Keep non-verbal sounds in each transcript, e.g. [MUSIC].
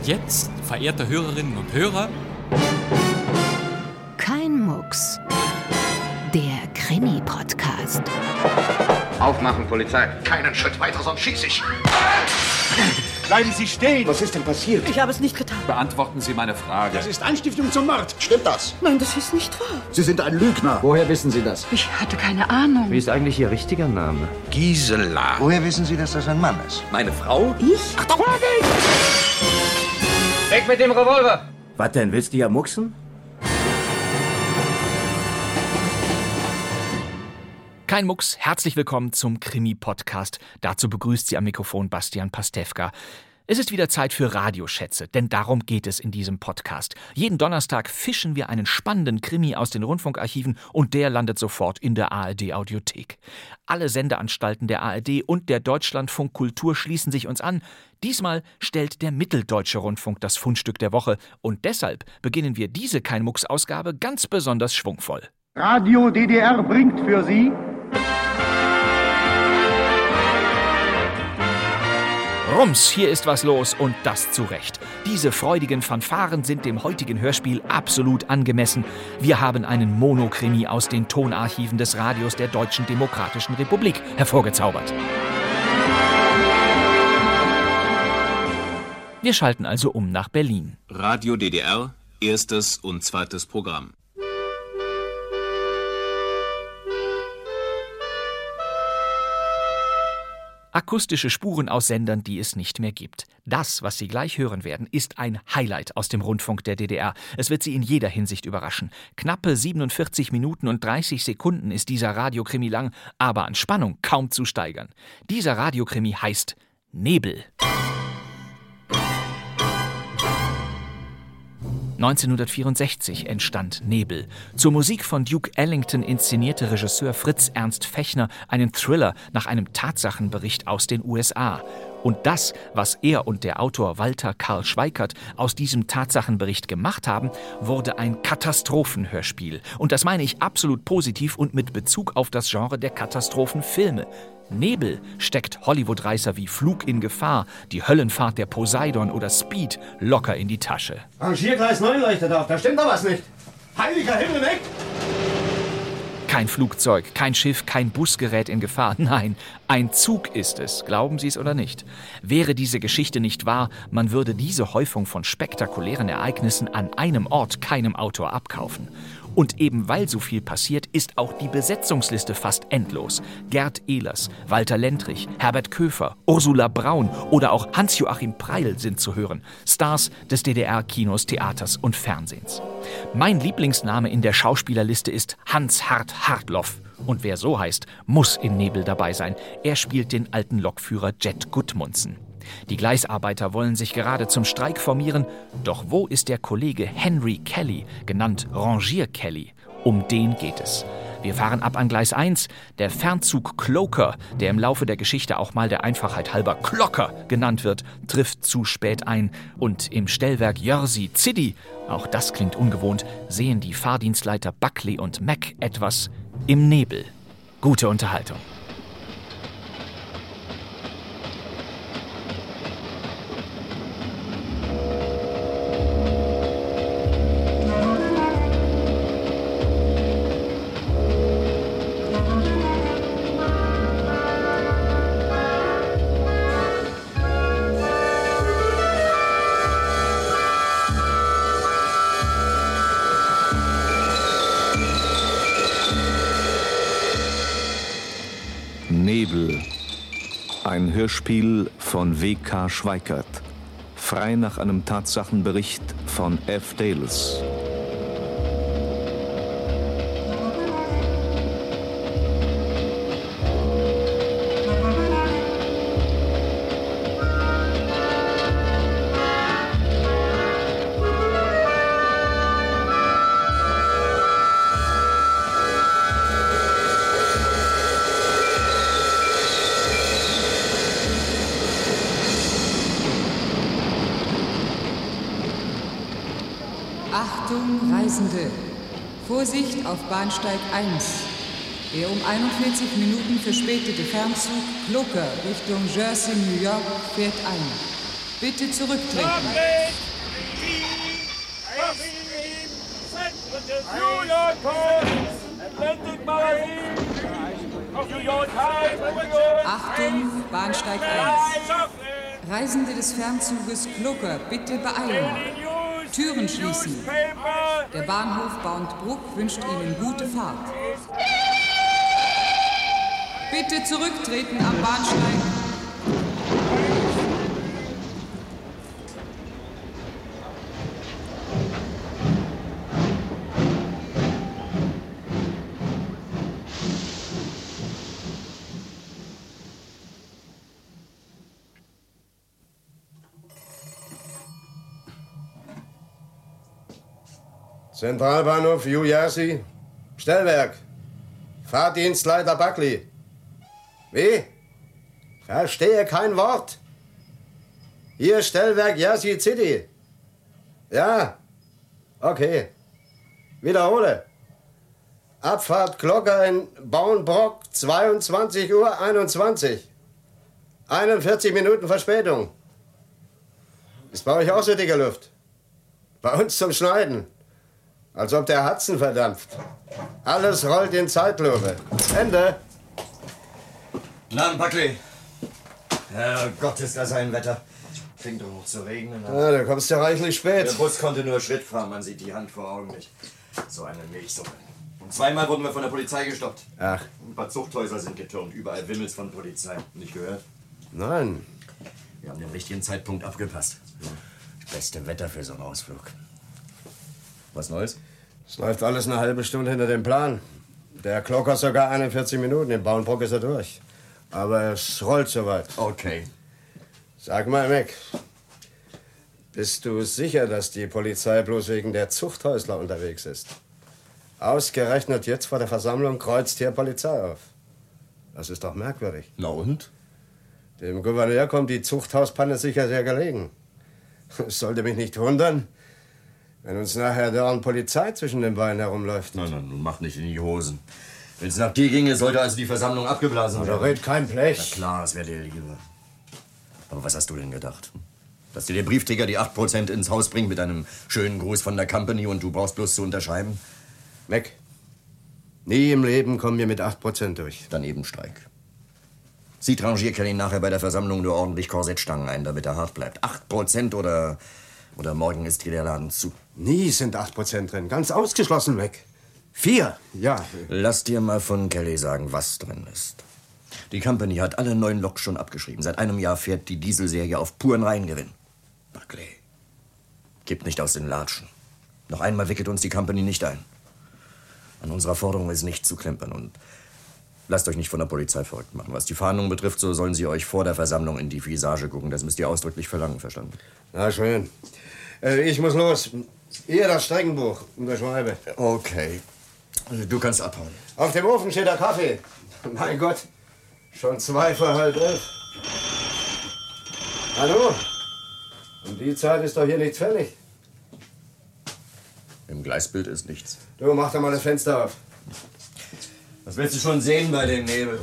Und jetzt, verehrte Hörerinnen und Hörer, Kein Mucks. Der Krimi-Podcast. Aufmachen, Polizei. Keinen Schritt weiter, sonst schieße ich. Bleiben Sie stehen! Was ist denn passiert? Ich habe es nicht getan. beantworten Sie meine Frage. Das ist Anstiftung zum Mord. Stimmt das? Nein, das ist nicht wahr. Sie sind ein Lügner. Woher wissen Sie das? Ich hatte keine Ahnung. Wie ist eigentlich Ihr richtiger Name? Gisela. Woher wissen Sie, dass das ein Mann ist? Meine Frau? Ich? Weg mit dem Revolver! Was denn, willst du ja mucksen? Kein Mucks, herzlich willkommen zum Krimi-Podcast. Dazu begrüßt Sie am Mikrofon Bastian Pastewka. Es ist wieder Zeit für Radioschätze, denn darum geht es in diesem Podcast. Jeden Donnerstag fischen wir einen spannenden Krimi aus den Rundfunkarchiven und der landet sofort in der ARD-Audiothek. Alle Sendeanstalten der ARD und der Deutschlandfunk Kultur schließen sich uns an. Diesmal stellt der Mitteldeutsche Rundfunk das Fundstück der Woche und deshalb beginnen wir diese Kein Mucks-Ausgabe ganz besonders schwungvoll. Radio DDR bringt für Sie Rums, hier ist was los und das zu Recht. Diese freudigen Fanfaren sind dem heutigen Hörspiel absolut angemessen. Wir haben einen Monokrimi aus den Tonarchiven des Radios der Deutschen Demokratischen Republik hervorgezaubert. Wir schalten also um nach Berlin. Radio DDR, erstes und zweites Programm. Akustische Spuren aus Sendern, die es nicht mehr gibt. Das, was Sie gleich hören werden, ist ein Highlight aus dem Rundfunk der DDR. Es wird Sie in jeder Hinsicht überraschen. Knappe 47 Minuten und 30 Sekunden ist dieser Radiokrimi lang, aber an Spannung kaum zu steigern. Dieser Radiokrimi heißt Nebel. 1964 entstand Nebel. Zur Musik von Duke Ellington inszenierte Regisseur Fritz Ernst Fechner einen Thriller nach einem Tatsachenbericht aus den USA. Und das, was er und der Autor Walter Karl Schweikert aus diesem Tatsachenbericht gemacht haben, wurde ein Katastrophenhörspiel. Und das meine ich absolut positiv und mit Bezug auf das Genre der Katastrophenfilme. Nebel steckt Hollywood-Reißer wie Flug in Gefahr, die Höllenfahrt der Poseidon oder Speed locker in die Tasche. Rangiergleis 9 leuchtet auf. Da stimmt doch was nicht. Heiliger Himmel, weg! Kein Flugzeug, kein Schiff, kein Bus gerät in Gefahr. [LAUGHS] Nein, ein Zug ist es, glauben Sie es oder nicht. Wäre diese Geschichte nicht wahr, man würde diese Häufung von spektakulären Ereignissen an einem Ort keinem Autor abkaufen. Und eben weil so viel passiert, ist auch die Besetzungsliste fast endlos. Gerd Ehlers, Walter Lentrich, Herbert Köfer, Ursula Braun oder auch Hans-Joachim Preil sind zu hören. Stars des DDR-Kinos, Theaters und Fernsehens. Mein Lieblingsname in der Schauspielerliste ist Hans Hart Hartloff. Und wer so heißt, muss in Nebel dabei sein. Er spielt den alten Lokführer Jet Gudmundsen. Die Gleisarbeiter wollen sich gerade zum Streik formieren, doch wo ist der Kollege Henry Kelly, genannt Rangier Kelly? Um den geht es. Wir fahren ab an Gleis 1. Der Fernzug Cloaker, der im Laufe der Geschichte auch mal der Einfachheit halber Klocker genannt wird, trifft zu spät ein. Und im Stellwerk Jersey City, auch das klingt ungewohnt, sehen die Fahrdienstleiter Buckley und Mac etwas im Nebel. Gute Unterhaltung. Hörspiel von W.K. Schweikert. Frei nach einem Tatsachenbericht von F. Dales. Reisende! Vorsicht auf Bahnsteig 1. Der um 41 Minuten verspätete Fernzug Kloker Richtung Jersey, New York fährt ein. Bitte zurücktreten. Achtung, Bahnsteig 1. Reisende des Fernzuges Klucker, bitte beeilen. Türen schließen. Der Bahnhof Bauntbruck wünscht Ihnen gute Fahrt. Bitte zurücktreten am Bahnsteig. Zentralbahnhof New Jersey. Stellwerk. Fahrdienstleiter Buckley. Wie? Verstehe kein Wort. Hier Stellwerk Jersey City. Ja. Okay. Wiederhole. Abfahrt Glocker in Bauenbrock 22 Uhr 21. 41 Minuten Verspätung. Ist bei euch auch so dicke Luft? Bei uns zum Schneiden. Als ob der Hudson verdampft. Alles rollt in Zeitlupe. Ende. Na, Buckley. Herrgott, ist das ein Wetter. Fängt doch noch zu regnen. Ja, du kommst ja reichlich spät. Der Bus konnte nur Schritt fahren, man sieht die Hand vor Augen nicht. So eine Milchsuppe. Und zweimal wurden wir von der Polizei gestoppt. Ach. Ein paar Zuchthäuser sind getürmt, überall wimmels von Polizei. Nicht gehört? Nein. Wir haben den richtigen Zeitpunkt abgepasst. Beste Wetter für so einen Ausflug. Was Neues? Es läuft alles eine halbe Stunde hinter dem Plan. Der Glocker sogar 41 Minuten. Im Bauernbrock ist er durch. Aber es rollt soweit. Okay. Sag mal, Mac. Bist du sicher, dass die Polizei bloß wegen der Zuchthäusler unterwegs ist? Ausgerechnet jetzt vor der Versammlung kreuzt hier Polizei auf. Das ist doch merkwürdig. Na und? Dem Gouverneur kommt die Zuchthauspanne sicher sehr gelegen. Es [LAUGHS] sollte mich nicht wundern, wenn uns nachher dauernd Polizei zwischen den Beinen herumläuft. Nein, nein, nun mach nicht in die Hosen. Wenn es nach dir ginge, sollte also die Versammlung abgeblasen Da werden. redet kein Blech. Na klar, es wäre dir lieber. Aber was hast du denn gedacht? Dass dir der Briefträger die 8% ins Haus bringt mit einem schönen Gruß von der Company und du brauchst bloß zu unterschreiben? Weg. Nie im Leben kommen wir mit 8% durch. Dann eben Streik. Sie rangiert Kelly nachher bei der Versammlung nur ordentlich Korsettstangen ein, damit er hart bleibt. 8% oder, oder morgen ist hier der Laden zu. Nie sind 8% drin. Ganz ausgeschlossen weg. Vier. Ja. Lass dir mal von Kelly sagen, was drin ist. Die Company hat alle neuen Loks schon abgeschrieben. Seit einem Jahr fährt die Dieselserie auf puren Reingewinn. Buckley, gib nicht aus den Latschen. Noch einmal wickelt uns die Company nicht ein. An unserer Forderung ist nicht zu klempern und lasst euch nicht von der Polizei verrückt machen. Was die Fahndung betrifft, so sollen sie euch vor der Versammlung in die Visage gucken. Das müsst ihr ausdrücklich verlangen, verstanden? Na schön. Äh, ich muss los. Ihr das Streckenbuch unterschreibe. Okay. Du kannst abhauen. Auf dem Ofen steht der Kaffee. Mein Gott. Schon zwei vor halb elf. Hallo? Um die Zeit ist doch hier nichts fällig. Im Gleisbild ist nichts. Du, mach doch mal das Fenster auf. Willst du schon sehen bei dem Nebel?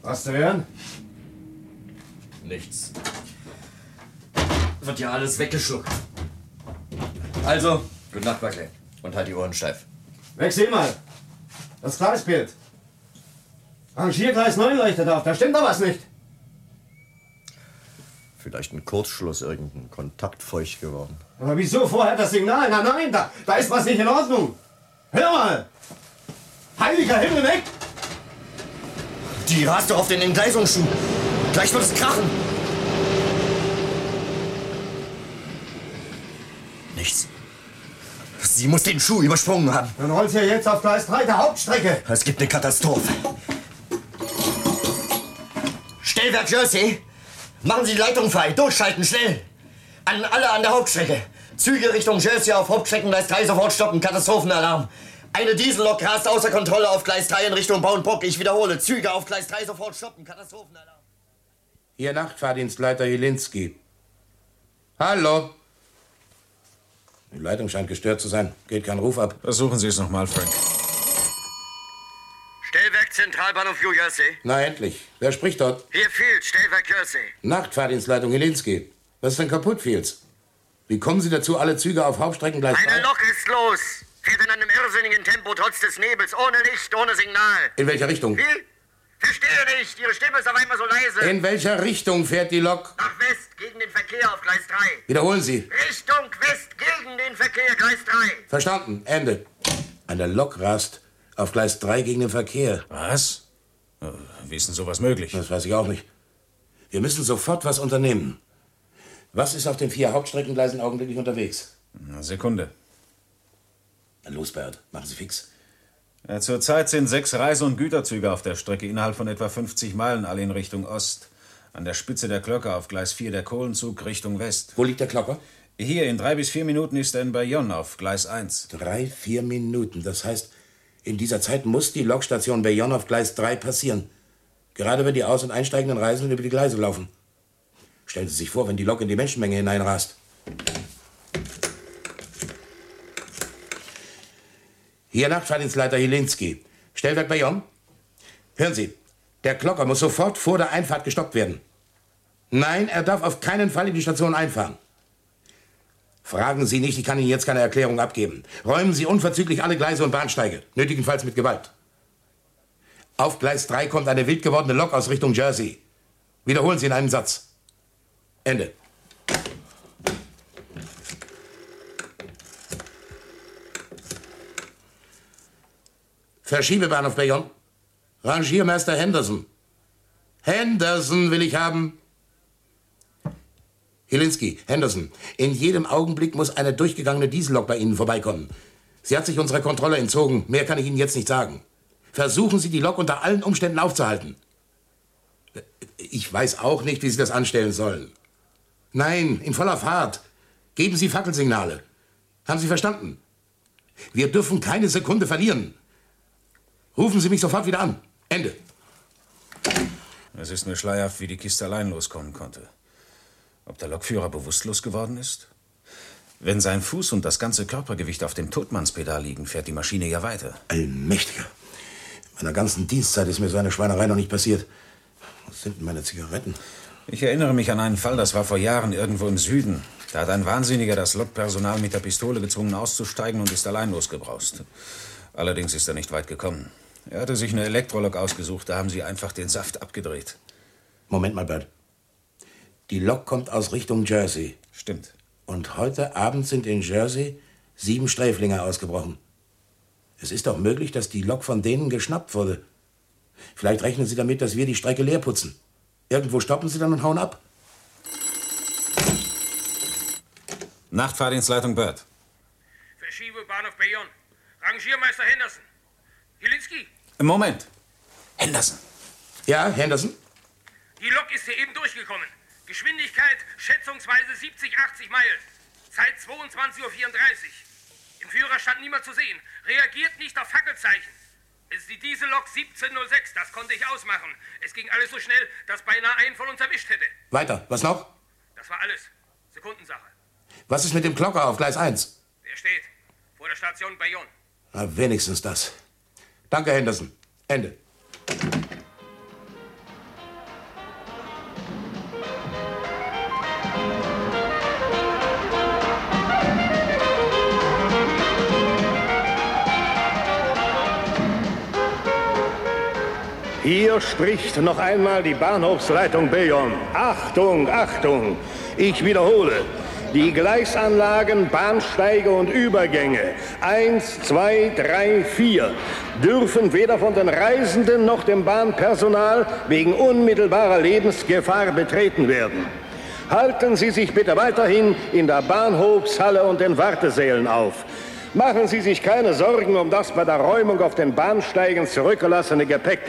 Was zu hören? Nichts. Wird ja alles weggeschluckt. Also, gute Nacht, Buckley. Und halt die Ohren steif. Weg, sieh mal. Das Gleisbild. Rangiergleis 9 leuchtet auf. Da stimmt doch was nicht. Vielleicht ein Kurzschluss, irgendein Kontakt feucht geworden. Aber wieso vorher das Signal? Na nein, da, da ist was nicht in Ordnung. Hör mal. Heiliger Himmel, weg. Die rast doch auf den Entgleisungsschuh. Gleich wird es krachen. Nichts. Sie muss den Schuh übersprungen haben. Dann rollt sie jetzt auf Gleis 3 der Hauptstrecke. Es gibt eine Katastrophe. Stellwerk Jersey, machen Sie die Leitung frei. Durchschalten, schnell. An alle an der Hauptstrecke. Züge Richtung Jersey auf Hauptstreckengleis 3 sofort stoppen. Katastrophenalarm. Eine Diesellok rast außer Kontrolle auf Gleis 3 in Richtung Bauernbrock. Ich wiederhole, Züge auf Gleis 3 sofort stoppen. Katastrophenalarm. Ihr Nachtfahrdienstleiter Jelinski. Hallo? Die Leitung scheint gestört zu sein. Geht kein Ruf ab. Versuchen Sie es nochmal, Frank. Stellwerk Zentral. Zentralbahnhof New Jersey? Na endlich. Wer spricht dort? Hier Fields, Stellwerk Jersey. Nachtfahrdienstleitung Helinski. Was ist denn kaputt, Fields? Wie kommen Sie dazu, alle Züge auf Hauptstreckengleis Eine Lok ist los. Fährt in einem irrsinnigen Tempo trotz des Nebels, ohne Licht, ohne Signal. In welcher Richtung? Wie? Verstehe nicht. Ihre Stimme ist auf einmal so leise. In welcher Richtung fährt die Lok? Nach West, gegen den Verkehr auf Gleis 3. Wiederholen Sie. Richtung West, gegen den Verkehr, Gleis 3. Verstanden. Ende. Eine Lok rast auf Gleis 3 gegen den Verkehr. Was? Äh, Wie ist denn sowas möglich? Das weiß ich auch nicht. Wir müssen sofort was unternehmen. Was ist auf den vier Hauptstreckengleisen augenblicklich unterwegs? Na, Sekunde. Los, Bert, machen Sie fix. Ja, zurzeit sind sechs Reise- und Güterzüge auf der Strecke innerhalb von etwa 50 Meilen, alle in Richtung Ost. An der Spitze der Glocke auf Gleis 4 der Kohlenzug Richtung West. Wo liegt der Klocker? Hier, in drei bis vier Minuten ist er in Bayonne auf Gleis 1. Drei, vier Minuten. Das heißt, in dieser Zeit muss die Lokstation Bayonne auf Gleis 3 passieren. Gerade wenn die aus- und einsteigenden Reisenden über die Gleise laufen. Stellen Sie sich vor, wenn die Lok in die Menschenmenge hineinrast. Hier Nachtfahrdienstleiter Helinski. Stellwerk Bayonne. Hören Sie, der Klocker muss sofort vor der Einfahrt gestoppt werden. Nein, er darf auf keinen Fall in die Station einfahren. Fragen Sie nicht, ich kann Ihnen jetzt keine Erklärung abgeben. Räumen Sie unverzüglich alle Gleise und Bahnsteige, nötigenfalls mit Gewalt. Auf Gleis 3 kommt eine wild gewordene Lok aus Richtung Jersey. Wiederholen Sie in einem Satz. Ende. Verschiebebahnhof Bayonne. Rangiermeister Henderson. Henderson will ich haben. Helinski, Henderson, in jedem Augenblick muss eine durchgegangene Diesellok bei Ihnen vorbeikommen. Sie hat sich unserer Kontrolle entzogen. Mehr kann ich Ihnen jetzt nicht sagen. Versuchen Sie, die Lok unter allen Umständen aufzuhalten. Ich weiß auch nicht, wie Sie das anstellen sollen. Nein, in voller Fahrt. Geben Sie Fackelsignale. Haben Sie verstanden? Wir dürfen keine Sekunde verlieren. Rufen Sie mich sofort wieder an. Ende. Es ist mir schleierhaft, wie die Kiste allein loskommen konnte. Ob der Lokführer bewusstlos geworden ist? Wenn sein Fuß und das ganze Körpergewicht auf dem Totmannspedal liegen, fährt die Maschine ja weiter. Allmächtiger. In meiner ganzen Dienstzeit ist mir so eine Schweinerei noch nicht passiert. Was sind denn meine Zigaretten? Ich erinnere mich an einen Fall, das war vor Jahren irgendwo im Süden. Da hat ein Wahnsinniger das Lokpersonal mit der Pistole gezwungen auszusteigen und ist allein losgebraust. Allerdings ist er nicht weit gekommen. Er hatte sich eine Elektrolok ausgesucht, da haben sie einfach den Saft abgedreht. Moment mal, Bert. Die Lok kommt aus Richtung Jersey. Stimmt. Und heute Abend sind in Jersey sieben Sträflinge ausgebrochen. Es ist doch möglich, dass die Lok von denen geschnappt wurde. Vielleicht rechnen Sie damit, dass wir die Strecke leer putzen. Irgendwo stoppen Sie dann und hauen ab. Nachtfahrdienstleitung Bird. Verschiebe Bahnhof Bayonne. Rangiermeister Henderson. Jelinski, Moment. Henderson. Ja, Henderson? die Lok ist hier eben durchgekommen. Geschwindigkeit schätzungsweise 70, 80 Meilen. Zeit 22.34 Uhr. Im Führer stand niemand zu sehen. Reagiert nicht auf Fackelzeichen. Es ist die Diesellok 1706, das konnte ich ausmachen. Es ging alles so schnell, dass beinahe einen von uns erwischt hätte. Weiter. Was noch? Das war alles. Sekundensache. Was ist mit dem Klocker auf Gleis 1? Der steht vor der Station Bayonne. Na, wenigstens das. Danke, Henderson. Ende. Hier spricht noch einmal die Bahnhofsleitung Bayonne. Achtung, Achtung! Ich wiederhole. Die Gleisanlagen, Bahnsteige und Übergänge 1, 2, 3, 4 dürfen weder von den Reisenden noch dem Bahnpersonal wegen unmittelbarer Lebensgefahr betreten werden. Halten Sie sich bitte weiterhin in der Bahnhofshalle und den Wartesälen auf. Machen Sie sich keine Sorgen um das bei der Räumung auf den Bahnsteigen zurückgelassene Gepäck.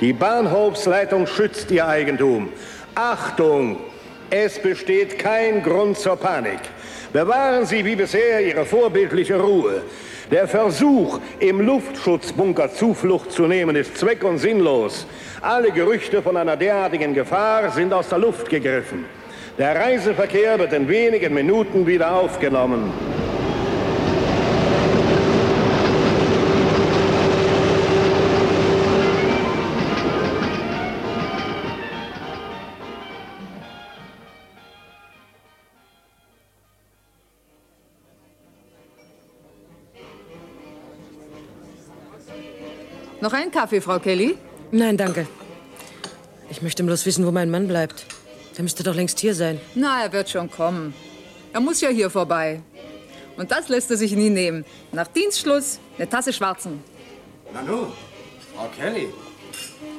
Die Bahnhofsleitung schützt ihr Eigentum. Achtung! Es besteht kein Grund zur Panik. Bewahren Sie wie bisher Ihre vorbildliche Ruhe. Der Versuch, im Luftschutzbunker Zuflucht zu nehmen, ist zweck- und sinnlos. Alle Gerüchte von einer derartigen Gefahr sind aus der Luft gegriffen. Der Reiseverkehr wird in wenigen Minuten wieder aufgenommen. Noch einen Kaffee, Frau Kelly? Nein, danke. Ich möchte bloß wissen, wo mein Mann bleibt. Der müsste doch längst hier sein. Na, er wird schon kommen. Er muss ja hier vorbei. Und das lässt er sich nie nehmen. Nach Dienstschluss eine Tasse Schwarzen. Nanu, Frau Kelly.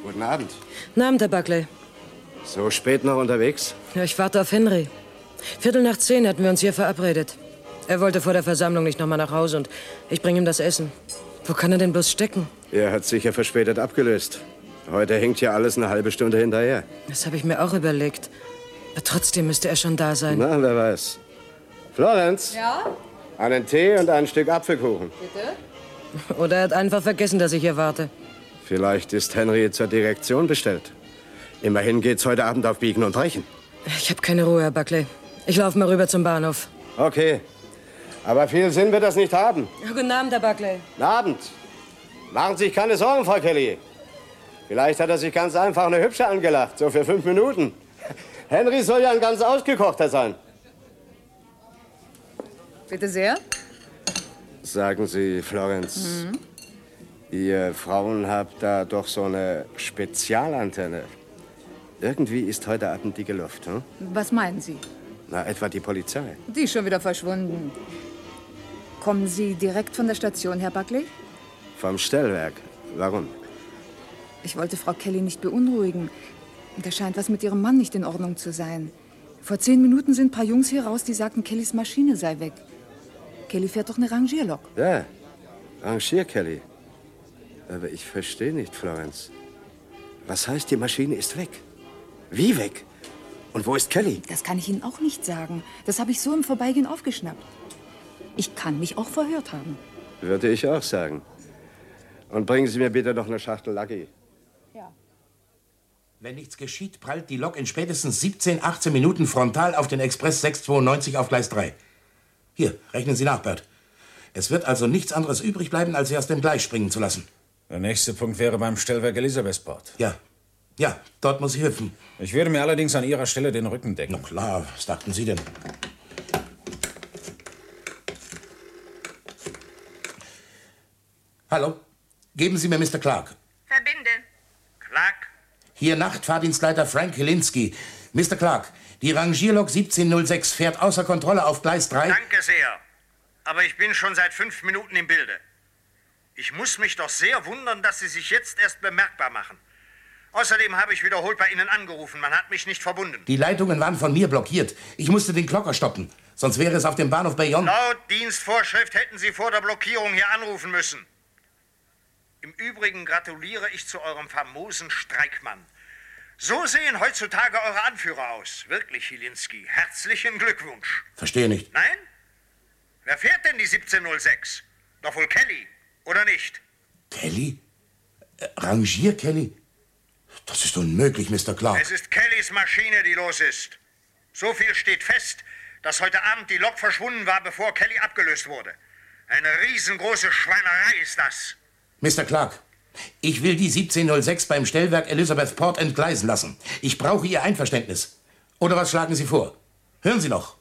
Guten Abend. Guten Abend, Herr Buckley. So spät noch unterwegs? Ja, ich warte auf Henry. Viertel nach zehn hatten wir uns hier verabredet. Er wollte vor der Versammlung nicht noch mal nach Hause und ich bringe ihm das Essen. Wo kann er denn bloß stecken? Er hat sicher verspätet abgelöst. Heute hängt hier alles eine halbe Stunde hinterher. Das habe ich mir auch überlegt. Aber trotzdem müsste er schon da sein. Na, wer weiß. Florenz, Ja? einen Tee und ein Stück Apfelkuchen. Bitte? [LAUGHS] Oder er hat einfach vergessen, dass ich hier warte. Vielleicht ist Henry zur Direktion bestellt. Immerhin geht's heute Abend auf Biegen und Brechen. Ich habe keine Ruhe, Herr Buckley. Ich laufe mal rüber zum Bahnhof. Okay. Aber viel Sinn wird das nicht haben. Ja, guten Abend, Herr Buckley. Guten Abend. Machen Sie sich keine Sorgen, Frau Kelly. Vielleicht hat er sich ganz einfach eine Hübsche angelacht, so für fünf Minuten. [LAUGHS] Henry soll ja ein ganz ausgekochter sein. Bitte sehr. Sagen Sie, Florenz, Mhm. ihr Frauen habt da doch so eine Spezialantenne. Irgendwie ist heute Abend die Luft, hm? Was meinen Sie? Na, etwa die Polizei. Die ist schon wieder verschwunden. Kommen Sie direkt von der Station, Herr Buckley? Vom Stellwerk. Warum? Ich wollte Frau Kelly nicht beunruhigen. Da scheint was mit ihrem Mann nicht in Ordnung zu sein. Vor zehn Minuten sind ein paar Jungs hier raus, die sagten, Kellys Maschine sei weg. Kelly fährt doch eine Rangierlok. Ja, Rangier, Kelly. Aber ich verstehe nicht, Florenz. Was heißt, die Maschine ist weg? Wie weg? Und wo ist Kelly? Das kann ich Ihnen auch nicht sagen. Das habe ich so im Vorbeigehen aufgeschnappt. Ich kann mich auch verhört haben. Würde ich auch sagen. Und bringen Sie mir bitte noch eine Schachtel Lucky. Wenn nichts geschieht, prallt die Lok in spätestens 17, 18 Minuten frontal auf den Express 692 auf Gleis 3. Hier, rechnen Sie nach, Bert. Es wird also nichts anderes übrig bleiben, als sie aus dem Gleis springen zu lassen. Der nächste Punkt wäre beim Stellwerk Elisabethport. Ja. Ja, dort muss ich hüpfen. Ich würde mir allerdings an Ihrer Stelle den Rücken decken. Na klar, was dachten Sie denn? Hallo? Geben Sie mir Mr. Clark. Verbinde. Clark? Hier Nachtfahrdienstleiter Frank Helinski. Mr. Clark, die Rangierlok 1706 fährt außer Kontrolle auf Gleis 3. Danke sehr. Aber ich bin schon seit fünf Minuten im Bilde. Ich muss mich doch sehr wundern, dass Sie sich jetzt erst bemerkbar machen. Außerdem habe ich wiederholt bei Ihnen angerufen. Man hat mich nicht verbunden. Die Leitungen waren von mir blockiert. Ich musste den Klocker stoppen. Sonst wäre es auf dem Bahnhof Bayonne. Laut Dienstvorschrift hätten Sie vor der Blockierung hier anrufen müssen. Im Übrigen gratuliere ich zu eurem famosen Streikmann. So sehen heutzutage eure Anführer aus. Wirklich, Hilinski. Herzlichen Glückwunsch. Verstehe nicht. Nein? Wer fährt denn die 1706? Doch wohl Kelly, oder nicht? Kelly? Äh, Rangier Kelly? Das ist unmöglich, Mr. Clark. Es ist Kellys Maschine, die los ist. So viel steht fest, dass heute Abend die Lok verschwunden war, bevor Kelly abgelöst wurde. Eine riesengroße Schweinerei ist das. Mr. Clark, ich will die 1706 beim Stellwerk Elizabethport entgleisen lassen. Ich brauche Ihr Einverständnis. Oder was schlagen Sie vor? Hören Sie noch.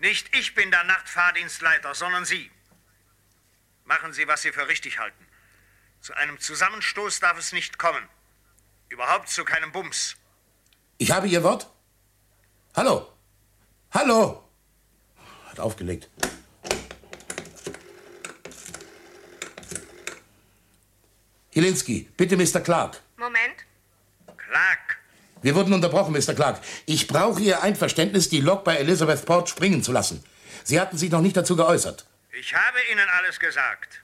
Nicht ich bin der Nachtfahrdienstleiter, sondern Sie. Machen Sie, was Sie für richtig halten. Zu einem Zusammenstoß darf es nicht kommen. Überhaupt zu keinem Bums. Ich habe Ihr Wort? Hallo? Hallo? Hat aufgelegt. Hilinski, bitte Mr. Clark. Moment. Clark. Wir wurden unterbrochen, Mr. Clark. Ich brauche Ihr Einverständnis, die Lok bei Elizabethport springen zu lassen. Sie hatten sich noch nicht dazu geäußert. Ich habe Ihnen alles gesagt.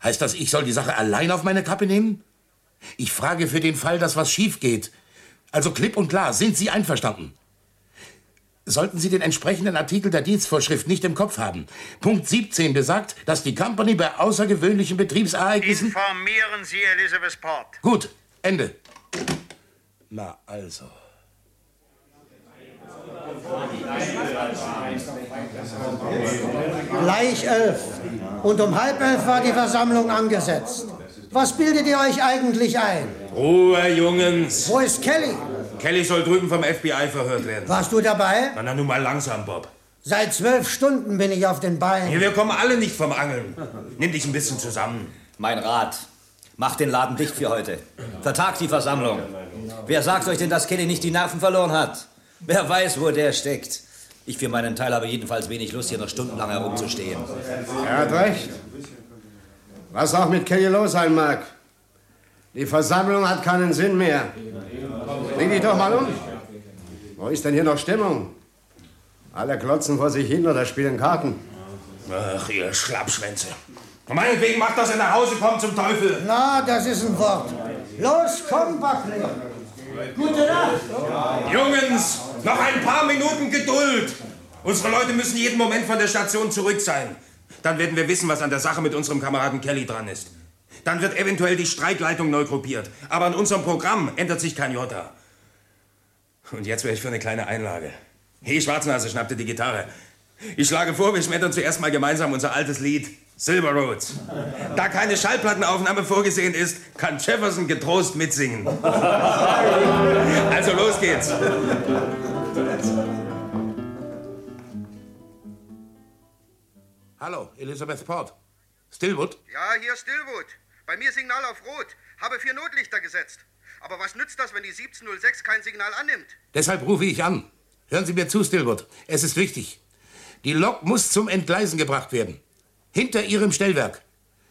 Heißt das, ich soll die Sache allein auf meine Kappe nehmen? Ich frage für den Fall, dass was schief geht. Also klipp und klar, sind Sie einverstanden? Sollten Sie den entsprechenden Artikel der Dienstvorschrift nicht im Kopf haben. Punkt 17 besagt, dass die Company bei außergewöhnlichen Betriebsereignissen... Informieren Sie Elizabethport. Gut, Ende. Na also. Gleich elf. Und um halb elf war die Versammlung angesetzt. Was bildet ihr euch eigentlich ein? Ruhe, Jungens. Wo ist Kelly? Kelly soll drüben vom FBI verhört werden. Warst du dabei? Na, na, nun mal langsam, Bob. Seit zwölf Stunden bin ich auf den Beinen. Hier, wir kommen alle nicht vom Angeln. Nimm dich ein bisschen zusammen. Mein Rat. Macht den Laden dicht für heute. Vertagt die Versammlung. Wer sagt euch denn, dass Kelly nicht die Nerven verloren hat? Wer weiß, wo der steckt? Ich für meinen Teil habe jedenfalls wenig Lust, hier noch stundenlang herumzustehen. Er hat recht. Was auch mit Kelly los sein mag. Die Versammlung hat keinen Sinn mehr. Bring dich doch mal um. Wo ist denn hier noch Stimmung? Alle klotzen vor sich hin oder spielen Karten. Ach, ihr Schlappschwänze. Und meinetwegen macht das in nach Hause, kommt zum Teufel. Na, das ist ein Wort. Los, komm, Buckley. Gute Nacht. Jungens, noch ein paar Minuten Geduld. Unsere Leute müssen jeden Moment von der Station zurück sein. Dann werden wir wissen, was an der Sache mit unserem Kameraden Kelly dran ist. Dann wird eventuell die Streikleitung neu gruppiert. Aber an unserem Programm ändert sich kein Jota. Und jetzt wäre ich für eine kleine Einlage. Hey, Schwarznase schnappte die Gitarre. Ich schlage vor, wir schmettern zuerst mal gemeinsam unser altes Lied Silver Roads. Da keine Schallplattenaufnahme vorgesehen ist, kann Jefferson getrost mitsingen. Also los geht's. Hallo, Elizabeth Port. Stillwood? Ja, hier Stillwood. Bei mir Signal auf Rot. Habe vier Notlichter gesetzt. Aber was nützt das, wenn die 1706 kein Signal annimmt? Deshalb rufe ich an. Hören Sie mir zu, Stillwood. Es ist wichtig. Die Lok muss zum Entgleisen gebracht werden. Hinter Ihrem Stellwerk.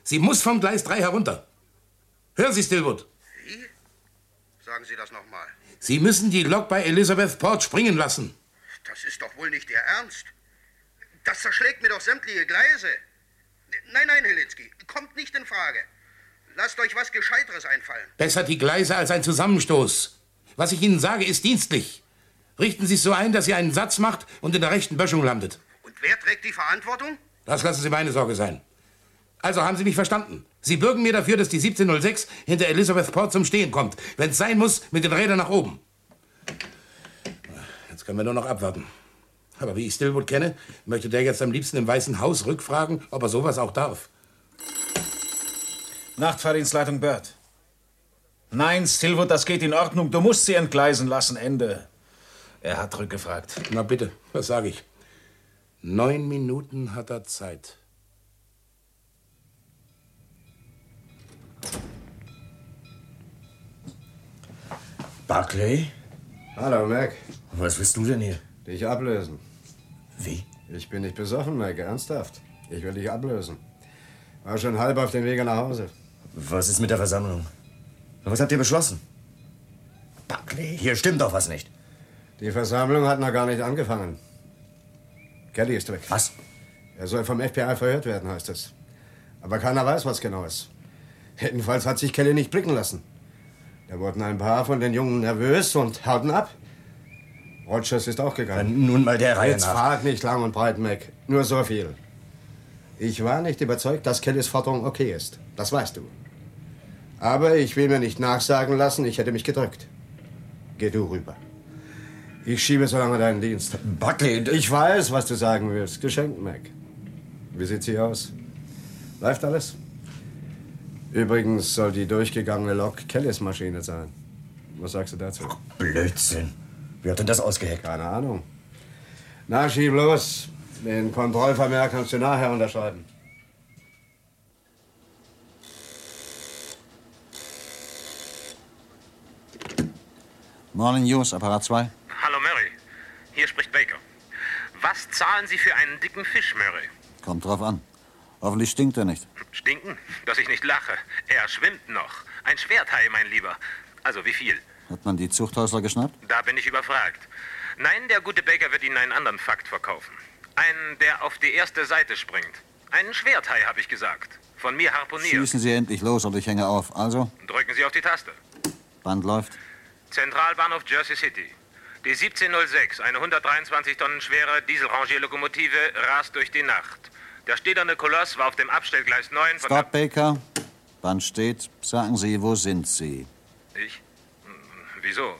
Sie muss vom Gleis 3 herunter. Hören Sie, Stillwood. Wie? Sagen Sie das nochmal. Sie müssen die Lok bei Elizabeth Port springen lassen. Das ist doch wohl nicht Ihr Ernst. Das zerschlägt mir doch sämtliche Gleise. Nein, nein, Helinski, kommt nicht in Frage. Lasst euch was Gescheiteres einfallen. Besser die Gleise als ein Zusammenstoß. Was ich Ihnen sage, ist dienstlich. Richten Sie es so ein, dass ihr einen Satz macht und in der rechten Böschung landet. Und wer trägt die Verantwortung? Das lassen Sie meine Sorge sein. Also haben Sie mich verstanden. Sie bürgen mir dafür, dass die 1706 hinter Elizabeth Port zum Stehen kommt. Wenn es sein muss, mit den Rädern nach oben. Jetzt können wir nur noch abwarten. Aber wie ich Stillwood kenne, möchte der jetzt am liebsten im Weißen Haus rückfragen, ob er sowas auch darf. Nachtfahrdienstleitung Bird. Nein, Stillwood, das geht in Ordnung. Du musst sie entgleisen lassen. Ende. Er hat rückgefragt. Na bitte, was sage ich? Neun Minuten hat er Zeit. Barclay? Hallo, Mac. Was willst du denn hier? Dich ablösen. Wie? Ich bin nicht besoffen, Mac, ernsthaft. Ich will dich ablösen. War schon halb auf dem Wege nach Hause. Was ist mit der Versammlung? Was habt ihr beschlossen? Buckley, hier stimmt doch was nicht. Die Versammlung hat noch gar nicht angefangen. Kelly ist weg. Was? Er soll vom FBI verhört werden, heißt es. Aber keiner weiß, was genau ist. Jedenfalls hat sich Kelly nicht blicken lassen. Da wurden ein paar von den Jungen nervös und hauten ab. Rogers ist auch gegangen. Dann nun mal der Reihe Jetzt nach. frag nicht lang und breit, Mac. Nur so viel. Ich war nicht überzeugt, dass Kellys Forderung okay ist. Das weißt du. Aber ich will mir nicht nachsagen lassen, ich hätte mich gedrückt. Geh du rüber. Ich schiebe so lange deinen Dienst. Buckley, Ich weiß, was du sagen willst. Geschenkt, Mac. Wie sieht's hier aus? Läuft alles? Übrigens soll die durchgegangene Lok Kellys Maschine sein. Was sagst du dazu? Blödsinn. Wer hat denn das ausgeheckt? Keine Ahnung. Na, schieb los. Den Kontrollvermerk kannst du nachher unterschreiben. Morning News, Apparat 2. Hallo Murray, hier spricht Baker. Was zahlen Sie für einen dicken Fisch, Murray? Kommt drauf an. Hoffentlich stinkt er nicht. Stinken? Dass ich nicht lache. Er schwimmt noch. Ein Schwerthai, mein Lieber. Also wie viel? Hat man die Zuchthäusler geschnappt? Da bin ich überfragt. Nein, der gute Baker wird Ihnen einen anderen Fakt verkaufen. Einen, der auf die erste Seite springt. Einen Schwerthai, habe ich gesagt. Von mir harponiert. Schießen Sie endlich los oder ich hänge auf. Also, Drücken Sie auf die Taste. Band läuft. Zentralbahnhof Jersey City. Die 1706, eine 123 Tonnen schwere Dieselrangierlokomotive, rast durch die Nacht. Der stählerne Koloss war auf dem Abstellgleis 9 von Stop, Baker. Band steht. Sagen Sie, wo sind Sie? Ich? Hm, Wieso?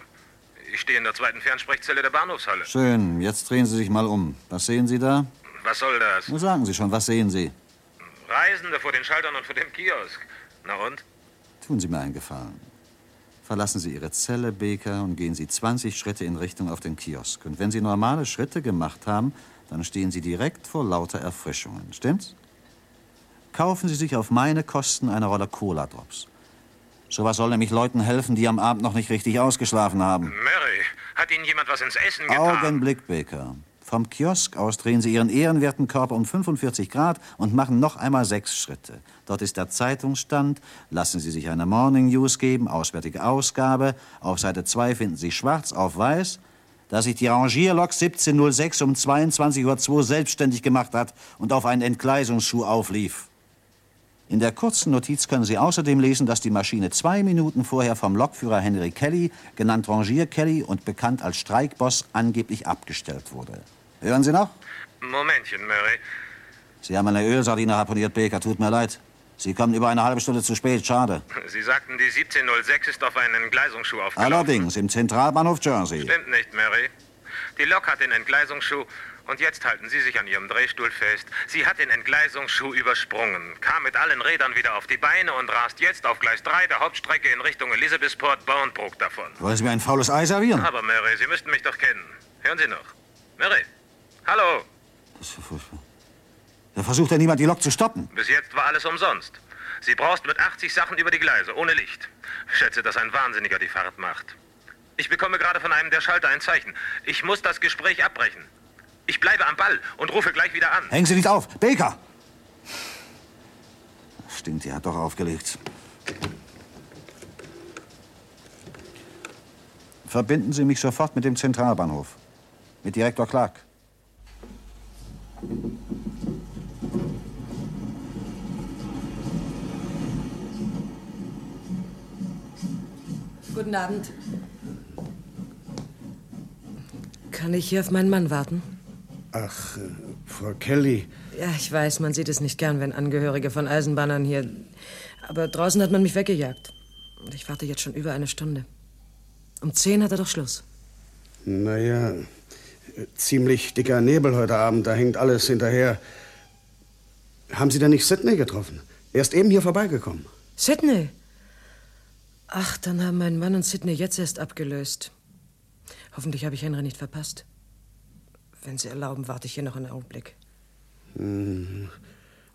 Ich stehe in der zweiten Fernsprechzelle der Bahnhofshalle. Schön. Jetzt drehen Sie sich mal um. Was sehen Sie da? Was soll das? Nun sagen Sie schon, was sehen Sie? Reisende vor den Schaltern und vor dem Kiosk. Na und? Tun Sie mir einen Gefallen. Verlassen Sie Ihre Zelle, Baker, und gehen Sie 20 Schritte in Richtung auf den Kiosk. Und wenn Sie normale Schritte gemacht haben, dann stehen Sie direkt vor lauter Erfrischungen. Stimmt's? Kaufen Sie sich auf meine Kosten eine Rolle Cola-Drops. Sowas soll nämlich Leuten helfen, die am Abend noch nicht richtig ausgeschlafen haben. Mary, hat Ihnen jemand was ins Essen getan? Augenblick, Baker. Vom Kiosk aus drehen Sie Ihren ehrenwerten Körper um 45 Grad und machen noch einmal sechs Schritte. Dort ist der Zeitungsstand. Lassen Sie sich eine Morning News geben, auswärtige Ausgabe. Auf Seite 2 finden Sie schwarz auf weiß, dass sich die Rangierlok 1706 um 22.02 Uhr selbstständig gemacht hat und auf einen Entgleisungsschuh auflief. In der kurzen Notiz können Sie außerdem lesen, dass die Maschine zwei Minuten vorher vom Lokführer Henry Kelly, genannt Rangier Kelly und bekannt als Streikboss, angeblich abgestellt wurde. Hören Sie noch? Momentchen, Mary. Sie haben eine Ölsardine harponiert, Baker. Tut mir leid. Sie kommen über eine halbe Stunde zu spät. Schade. Sie sagten, die 1706 ist auf einen Entgleisungsschuh aufgelaufen. Allerdings, im Zentralbahnhof Jersey. Stimmt nicht, Mary. Die Lok hat den Entgleisungsschuh und jetzt halten Sie sich an Ihrem Drehstuhl fest. Sie hat den Entgleisungsschuh übersprungen, kam mit allen Rädern wieder auf die Beine und rast jetzt auf Gleis 3 der Hauptstrecke in Richtung Elisabethport Boundbrook davon. Wollen Sie mir ein faules Ei servieren? Aber Mary, Sie müssten mich doch kennen. Hören Sie noch. Mary, hallo. Das ist ja furchtbar. Da versucht ja niemand, die Lok zu stoppen. Bis jetzt war alles umsonst. Sie braust mit 80 Sachen über die Gleise, ohne Licht. Schätze, dass ein Wahnsinniger die Fahrt macht. Ich bekomme gerade von einem der Schalter ein Zeichen. Ich muss das Gespräch abbrechen. Ich bleibe am Ball und rufe gleich wieder an. Hängen Sie nicht auf. Baker! Stimmt, die hat doch aufgelegt. Verbinden Sie mich sofort mit dem Zentralbahnhof. Mit Direktor Clark. Guten Abend. Kann ich hier auf meinen Mann warten? Ach, äh, Frau Kelly. Ja, ich weiß, man sieht es nicht gern, wenn Angehörige von Eisenbahnern hier. Aber draußen hat man mich weggejagt. Und ich warte jetzt schon über eine Stunde. Um zehn hat er doch Schluss. Naja, ziemlich dicker Nebel heute Abend, da hängt alles hinterher. Haben Sie denn nicht Sidney getroffen? Er ist eben hier vorbeigekommen. Sidney? Ach, dann haben mein Mann und Sidney jetzt erst abgelöst. Hoffentlich habe ich Henry nicht verpasst. Wenn Sie erlauben, warte ich hier noch einen Augenblick. Hm.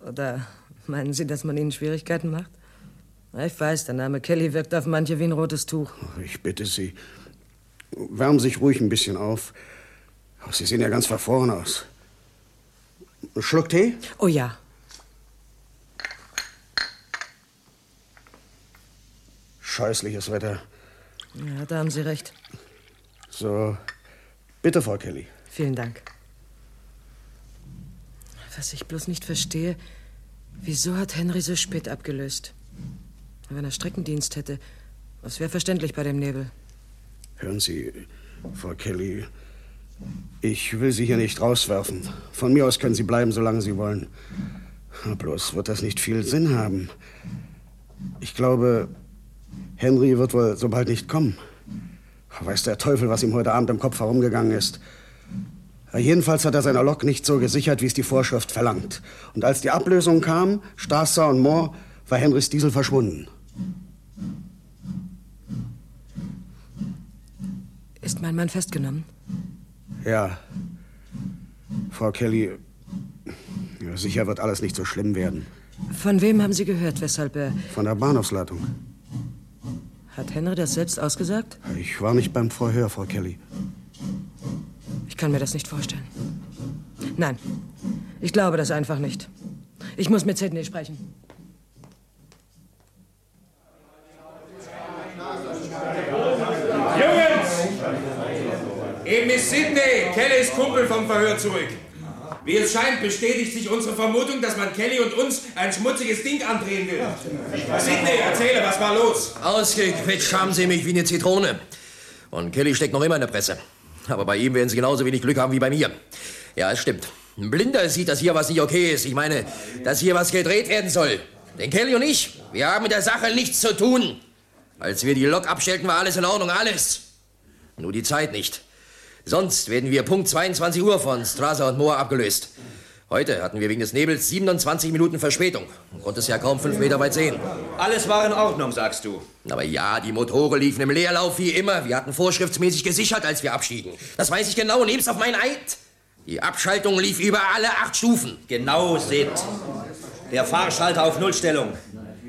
Oder meinen Sie, dass man Ihnen Schwierigkeiten macht? Ich weiß, der Name Kelly wirkt auf manche wie ein rotes Tuch. Ich bitte Sie, wärmen Sie sich ruhig ein bisschen auf. Sie sehen ja ganz verfroren aus. Ein Schluck Tee? Oh ja. Scheußliches Wetter. Ja, da haben Sie recht. So, bitte, Frau Kelly. Vielen Dank. Was ich bloß nicht verstehe, wieso hat Henry so spät abgelöst? Wenn er Streckendienst hätte, das wäre verständlich bei dem Nebel. Hören Sie, Frau Kelly, ich will Sie hier nicht rauswerfen. Von mir aus können Sie bleiben, solange Sie wollen. Bloß wird das nicht viel Sinn haben. Ich glaube, Henry wird wohl so bald nicht kommen. Weiß der Teufel, was ihm heute Abend im Kopf herumgegangen ist. Jedenfalls hat er seiner Lok nicht so gesichert, wie es die Vorschrift verlangt. Und als die Ablösung kam, Strasser und Moore, war Henrys Diesel verschwunden. Ist mein Mann festgenommen? Ja. Frau Kelly, sicher wird alles nicht so schlimm werden. Von wem haben Sie gehört, weshalb er... Von der Bahnhofsleitung. Hat Henry das selbst ausgesagt? Ich war nicht beim Vorhör, Frau Kelly. Ich kann mir das nicht vorstellen. Nein, ich glaube das einfach nicht. Ich muss mit Sidney sprechen. Jungs! Eben ist Sidney, Kellys Kumpel vom Verhör zurück. Wie es scheint, bestätigt sich unsere Vermutung, dass man Kelly und uns ein schmutziges Ding andrehen will. Sidney, erzähle, was war los? Ausgequetscht haben Sie mich wie eine Zitrone. Und Kelly steckt noch immer in der Presse. Aber bei ihm werden Sie genauso wenig Glück haben wie bei mir. Ja, es stimmt. Ein Blinder sieht, dass hier was nicht okay ist. Ich meine, dass hier was gedreht werden soll. Denn Kelly und ich, wir haben mit der Sache nichts zu tun. Als wir die Lok abstellten, war alles in Ordnung, alles. Nur die Zeit nicht. Sonst werden wir Punkt 22 Uhr von Strasser und Moore abgelöst. Heute hatten wir wegen des Nebels 27 Minuten Verspätung. Man konnte es ja kaum fünf Meter weit sehen. Alles war in Ordnung, sagst du. Aber ja, die Motoren liefen im Leerlauf wie immer. Wir hatten vorschriftsmäßig gesichert, als wir abstiegen. Das weiß ich genau, nehm's auf meinen Eid. Die Abschaltung lief über alle acht Stufen. Genau, Sid. Der Fahrschalter auf Nullstellung.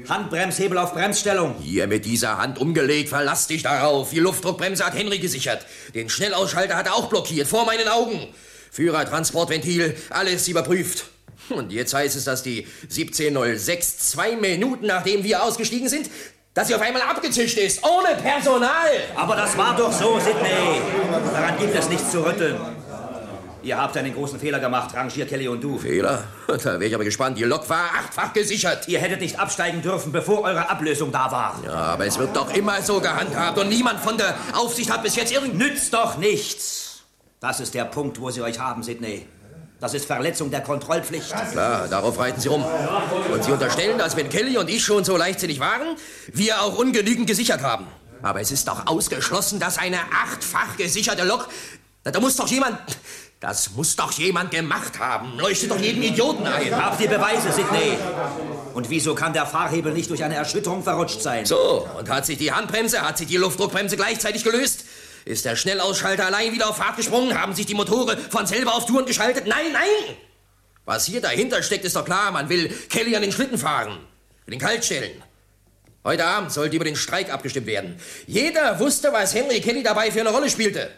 Handbremshebel auf Bremsstellung. Hier mit dieser Hand umgelegt, verlass dich darauf. Die Luftdruckbremse hat Henry gesichert. Den Schnellausschalter hat er auch blockiert, vor meinen Augen. Führer, Transportventil, alles überprüft. Und jetzt heißt es, dass die 1706 zwei Minuten nachdem wir ausgestiegen sind, dass sie auf einmal abgezischt ist, ohne Personal. Aber das war doch so, Sidney. Daran gibt es nichts zu rütteln. Ihr habt einen großen Fehler gemacht, Rangier Kelly und du. Fehler? [LAUGHS] Da wäre ich aber gespannt. Die Lok war achtfach gesichert. Ihr hättet nicht absteigen dürfen, bevor eure Ablösung da war. Ja, aber es wird doch immer so gehandhabt und niemand von der Aufsicht hat bis jetzt irgend... Nützt doch nichts. Das ist der Punkt, wo sie euch haben, Sidney. Das ist Verletzung der Kontrollpflicht. Klar, darauf reiten Sie rum. Und Sie unterstellen, dass wenn Kelly und ich schon so leichtsinnig waren, wir auch ungenügend gesichert haben. Aber es ist doch ausgeschlossen, dass eine achtfach gesicherte Lok... Da muss doch jemand... Das muss doch jemand gemacht haben. Leuchtet doch jeden Idioten ein. Habt ihr Beweise, Sidney? Und wieso kann der Fahrhebel nicht durch eine Erschütterung verrutscht sein? So, und hat sich die Handbremse, hat sich die Luftdruckbremse gleichzeitig gelöst? Ist der Schnellausschalter allein wieder auf Fahrt gesprungen? Haben sich die Motore von selber auf Touren geschaltet? Nein, nein! Was hier dahinter steckt, ist doch klar. Man will Kelly an den Schlitten fahren. Will ihn kalt stellen. Heute Abend sollte über den Streik abgestimmt werden. Jeder wusste, was Henry Kelly dabei für eine Rolle spielte.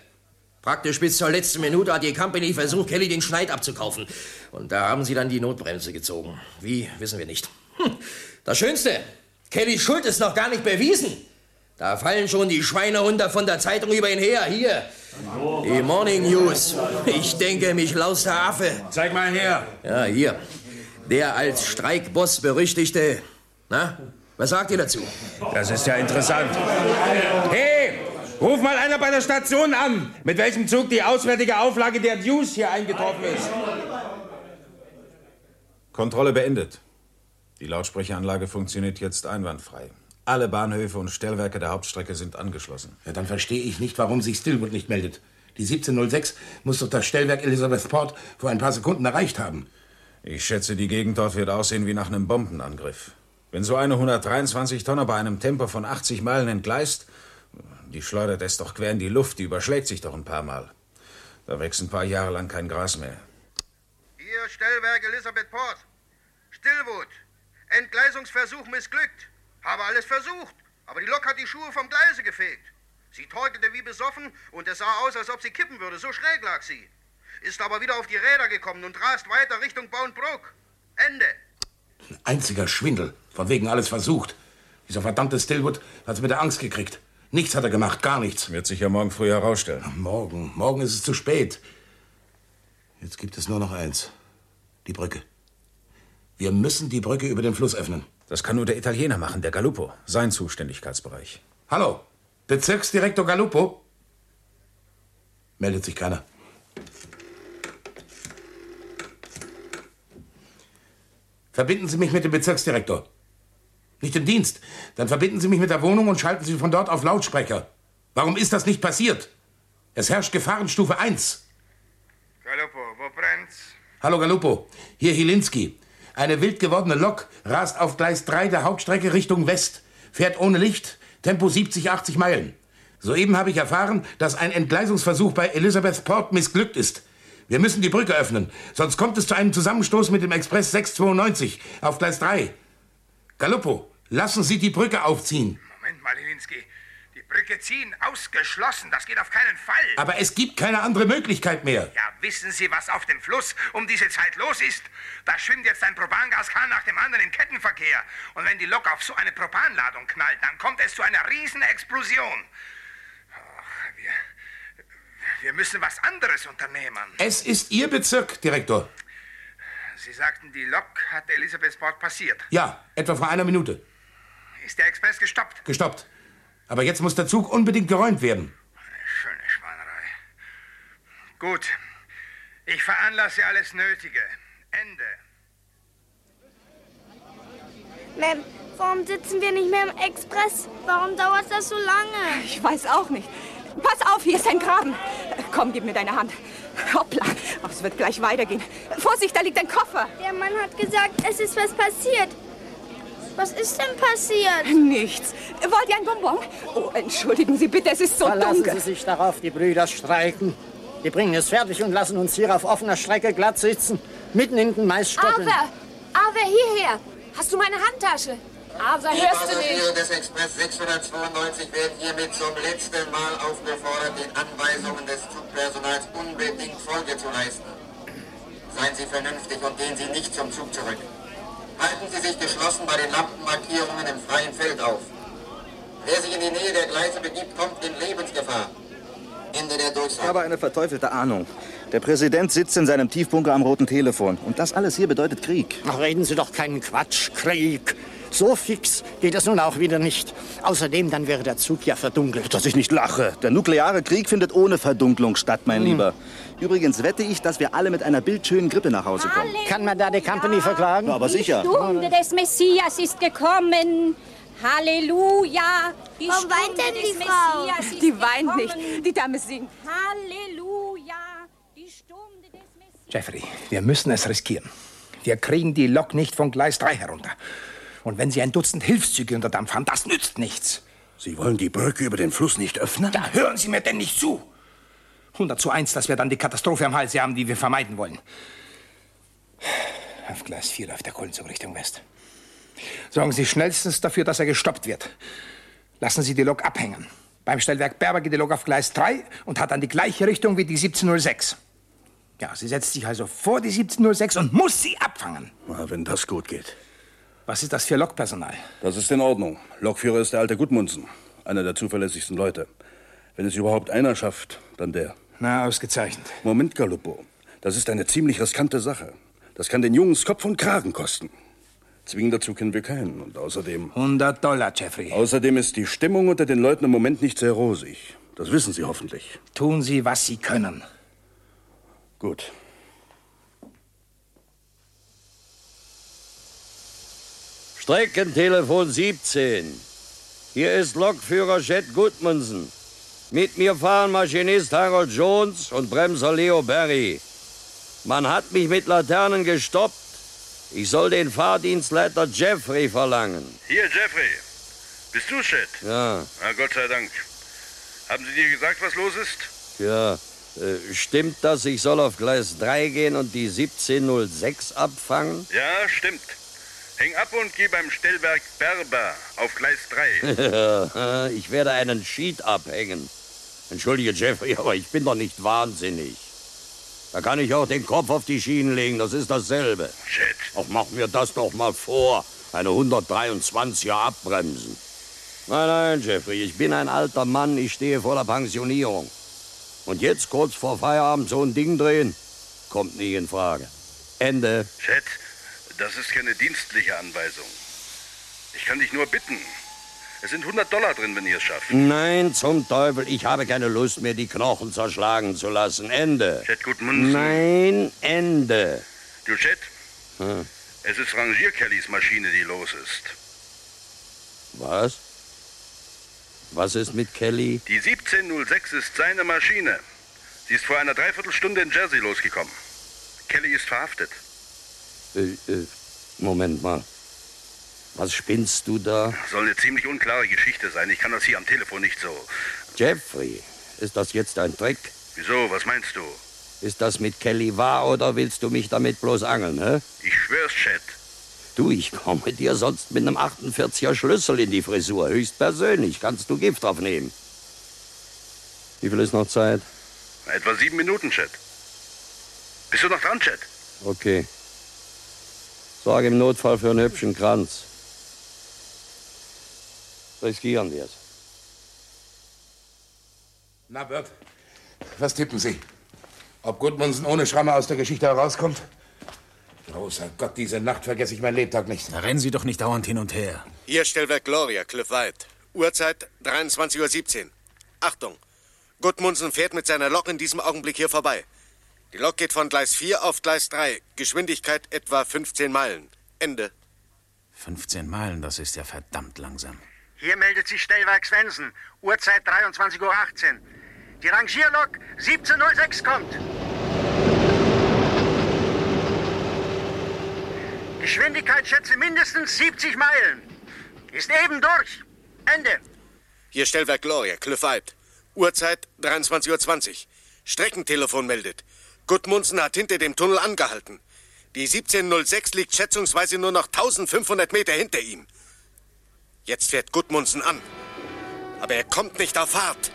Praktisch bis zur letzten Minute hat die Company versucht, Kelly den Schneid abzukaufen. Und da haben sie dann die Notbremse gezogen. Wie, wissen wir nicht. Hm. Das Schönste, Kellys Schuld ist noch gar nicht bewiesen. Da fallen schon die Schweine runter von der Zeitung über ihn her. Hier, die Morning News. Ich denke, mich laus der Affe. Zeig mal her. Ja, hier. Der als Streikboss berüchtigte... Na, was sagt ihr dazu? Das ist ja interessant. Hey, ruf mal einer bei der Station an, mit welchem Zug die auswärtige Auflage der News hier eingetroffen ist. Kontrolle beendet. Die Lautsprecheranlage funktioniert jetzt einwandfrei. Alle Bahnhöfe und Stellwerke der Hauptstrecke sind angeschlossen. Ja, dann verstehe ich nicht, warum sich Stillwood nicht meldet. Die 1706 muss doch das Stellwerk Elizabethport vor ein paar Sekunden erreicht haben. Ich schätze, die Gegend dort wird aussehen wie nach einem Bombenangriff. Wenn so eine 123 Tonner bei einem Tempo von 80 Meilen entgleist, die schleudert es doch quer in die Luft, die überschlägt sich doch ein paar Mal. Da wächst ein paar Jahre lang kein Gras mehr. Hier Stellwerk Elizabethport. Stillwood. Entgleisungsversuch missglückt. Habe alles versucht, aber die Lok hat die Schuhe vom Gleise gefegt. Sie torkelte wie besoffen und es sah aus, als ob sie kippen würde. So schräg lag sie. Ist aber wieder auf die Räder gekommen und rast weiter Richtung Boundbrook. Ende. Ein einziger Schwindel. Von wegen alles versucht. Dieser verdammte Stillwood hat's mit der Angst gekriegt. Nichts hat er gemacht, gar nichts. Wird sich ja morgen früh herausstellen. Morgen. Morgen ist es zu spät. Jetzt gibt es nur noch eins. Die Brücke. Wir müssen die Brücke über den Fluss öffnen. Das kann nur der Italiener machen, der Galuppo. Sein Zuständigkeitsbereich. Hallo, Bezirksdirektor Galuppo? Meldet sich keiner. Verbinden Sie mich mit dem Bezirksdirektor. Nicht im Dienst. Dann verbinden Sie mich mit der Wohnung und schalten Sie von dort auf Lautsprecher. Warum ist das nicht passiert? Es herrscht Gefahrenstufe 1. Galuppo, wo brennt's? Hallo Galuppo, hier Hilinski. Eine wild gewordene Lok rast auf Gleis 3 der Hauptstrecke Richtung West, fährt ohne Licht, Tempo 70, 80 Meilen. Soeben habe ich erfahren, dass ein Entgleisungsversuch bei Elizabethport missglückt ist. Wir müssen die Brücke öffnen, sonst kommt es zu einem Zusammenstoß mit dem Express 692 auf Gleis 3. Galuppo, lassen Sie die Brücke aufziehen. Moment mal, Lilinski. Die Brücke ziehen, ausgeschlossen. Das geht auf keinen Fall. Aber es gibt keine andere Möglichkeit mehr. Ja, wissen Sie, was auf dem Fluss um diese Zeit los ist? Da schwimmt jetzt ein Propangaskahn nach dem anderen im Kettenverkehr. Und wenn die Lok auf so eine Propanladung knallt, dann kommt es zu einer riesen Explosion. Ach, wir, wir müssen was anderes unternehmen. Es ist Ihr Bezirk, Direktor. Sie sagten, die Lok hat Elisabethport passiert. Ja, etwa vor einer Minute. Ist der Express gestoppt? Gestoppt. Aber jetzt muss der Zug unbedingt geräumt werden. Schöne Schweinerei. Gut. Ich veranlasse alles Nötige. Ende. Ma'am, warum sitzen wir nicht mehr im Express? Warum dauert das so lange? Ich weiß auch nicht. Pass auf, hier ist ein Graben. Komm, gib mir deine Hand. Hoppla, oh, es wird gleich weitergehen. Vorsicht, da liegt ein Koffer. Der Mann hat gesagt, es ist was passiert. Was ist denn passiert? Nichts. Wollt ihr ein Bonbon? Oh, entschuldigen Sie bitte, es ist so Verlassen dunkel. Sie sich darauf, die Brüder streiken. Die bringen es fertig und lassen uns hier auf offener Strecke glatt sitzen. Mitten in den Maisstoppeln. Aber, aber hierher. Hast du meine Handtasche? Die hörst du Passagiere nicht. des Express 692 werden hiermit zum letzten Mal aufgefordert, den Anweisungen des Zugpersonals unbedingt Folge zu leisten. Seien Sie vernünftig und gehen Sie nicht zum Zug zurück. Halten Sie sich geschlossen bei den Lampenmarkierungen im freien Feld auf. Wer sich in die Nähe der Gleise begibt, kommt in Lebensgefahr. Ende der Ich Durchsage. habe eine verteufelte Ahnung. Der Präsident sitzt in seinem Tiefbunker am roten Telefon. Und das alles hier bedeutet Krieg. Ach, reden Sie doch keinen Quatsch, Krieg. So fix geht es nun auch wieder nicht. Außerdem, dann wäre der Zug ja verdunkelt. Dass ich nicht lache. Der nukleare Krieg findet ohne Verdunklung statt, mein Hm. Lieber. Übrigens wette ich, dass wir alle mit einer bildschönen Grippe nach Hause kommen. Kann man da die Company verklagen? Ja, aber sicher. Die Stunde des Messias ist gekommen. Halleluja. Die Warum Stunde weint denn die des Frau? Messias ist Die weint gekommen. nicht. Die Dame singt. Halleluja. Die Stunde des Messias. Jeffrey, wir müssen es riskieren. Wir kriegen die Lok nicht von Gleis 3 herunter. Und wenn Sie ein Dutzend Hilfszüge unter Dampf haben, das nützt nichts. Sie wollen die Brücke über den Fluss nicht öffnen? Da hören Sie mir denn nicht zu. 100 zu 1, dass wir dann die Katastrophe am Hals haben, die wir vermeiden wollen. Auf Gleis 4 läuft der Kohlenzug Richtung West. Sorgen Sie schnellstens dafür, dass er gestoppt wird. Lassen Sie die Lok abhängen. Beim Stellwerk Berber geht die Lok auf Gleis 3 und hat dann die gleiche Richtung wie die 1706. Ja, sie setzt sich also vor die 1706 und muss sie abfangen. Na, wenn das gut geht. Was ist das für Lokpersonal? Das ist in Ordnung. Lokführer ist der alte Gudmundsen. Einer der zuverlässigsten Leute. Wenn es überhaupt einer schafft, dann der. Na, ausgezeichnet. Moment, Galuppo. Das ist eine ziemlich riskante Sache. Das kann den Jungs Kopf und Kragen kosten. Zwingen dazu können wir keinen. Und außerdem. 100 Dollar, Jeffrey. Außerdem ist die Stimmung unter den Leuten im Moment nicht sehr rosig. Das wissen Sie hoffentlich. Tun Sie, was Sie können. Gut. Streckentelefon 17. Hier ist Lokführer Chet Gudmundsen. Mit mir fahren Maschinist Harold Jones und Bremser Leo Berry. Man hat mich mit Laternen gestoppt. Ich soll den Fahrdienstleiter Jeffrey verlangen. Hier, Jeffrey. Bist du Chet? Ja, Na, Gott sei Dank. Haben Sie dir gesagt, was los ist? ja. Äh, stimmt das, ich soll auf Gleis 3 gehen und die 1706 abfangen? Ja, stimmt. Häng ab und geh beim Stellwerk Berber auf Gleis 3. [LAUGHS] ich werde einen Sheet abhängen. Entschuldige, Jeffrey, [LAUGHS] aber ich bin doch nicht wahnsinnig. Da kann ich auch den Kopf auf die Schienen legen, das ist dasselbe. Chet. Ach, mach mir das doch mal vor. Eine 123er abbremsen. Nein, nein, Jeffrey, ich bin ein alter Mann, ich stehe vor der Pensionierung. Und jetzt kurz vor Feierabend so ein Ding drehen? Kommt nie in Frage. Ende. Chet, das ist keine dienstliche Anweisung. Ich kann dich nur bitten. Es sind 100 Dollar drin, wenn ihr es schafft. Nein, zum Teufel, ich habe keine Lust mehr, die Knochen zerschlagen zu lassen. Ende. Chet Gudmundsen. Nein, Ende. Du, Chet, Hm. es ist Rangierkellys Maschine, die los ist. Was? Was ist mit Kelly? Die 1706 ist seine Maschine. Sie ist vor einer Dreiviertelstunde in Jersey losgekommen. Kelly ist verhaftet. Äh, äh, Moment mal. Was spinnst du da? Soll eine ziemlich unklare Geschichte sein. Ich kann das hier am Telefon nicht so. Jeffrey, ist das jetzt ein Trick? Wieso? Was meinst du? Ist das mit Kelly wahr oder willst du mich damit bloß angeln, hä? Ich schwör's, Chet. Du, ich komme dir sonst mit einem 48er Schlüssel in die Frisur. Höchstpersönlich. Kannst du Gift draufnehmen. Wie viel ist noch Zeit? Etwa sieben Minuten, Chet. Bist du noch dran, Chet? Okay. Sorge im Notfall für einen hübschen Kranz. Riskieren wir es. Na, Bert, was tippen Sie? Ob Gudmundsen ohne Schramme aus der Geschichte herauskommt? Großer Gott, diese Nacht vergesse ich mein Lebtag nicht. Da rennen Sie doch nicht dauernd hin und her. Hier Stellwerk Gloria, Cliff White. Uhrzeit 23.17 Uhr. Achtung! Gudmundsen fährt mit seiner Lok in diesem Augenblick hier vorbei. Die Lok geht von Gleis 4 auf Gleis 3. Geschwindigkeit etwa 15 Meilen. Ende. 15 Meilen, das ist ja verdammt langsam. Hier meldet sich Stellwerk Svensson. Uhrzeit 23.18 Uhr. Die Rangierlok 1706 kommt. Geschwindigkeit schätze mindestens 70 Meilen. Ist eben durch. Ende. Hier Stellwerk Gloria, Cliff White. Uhrzeit 23.20 Uhr. Streckentelefon meldet. Gudmundsen hat hinter dem Tunnel angehalten. Die 1706 liegt schätzungsweise nur noch 1500 Meter hinter ihm. Jetzt fährt Gudmundsen an. Aber er kommt nicht auf Fahrt.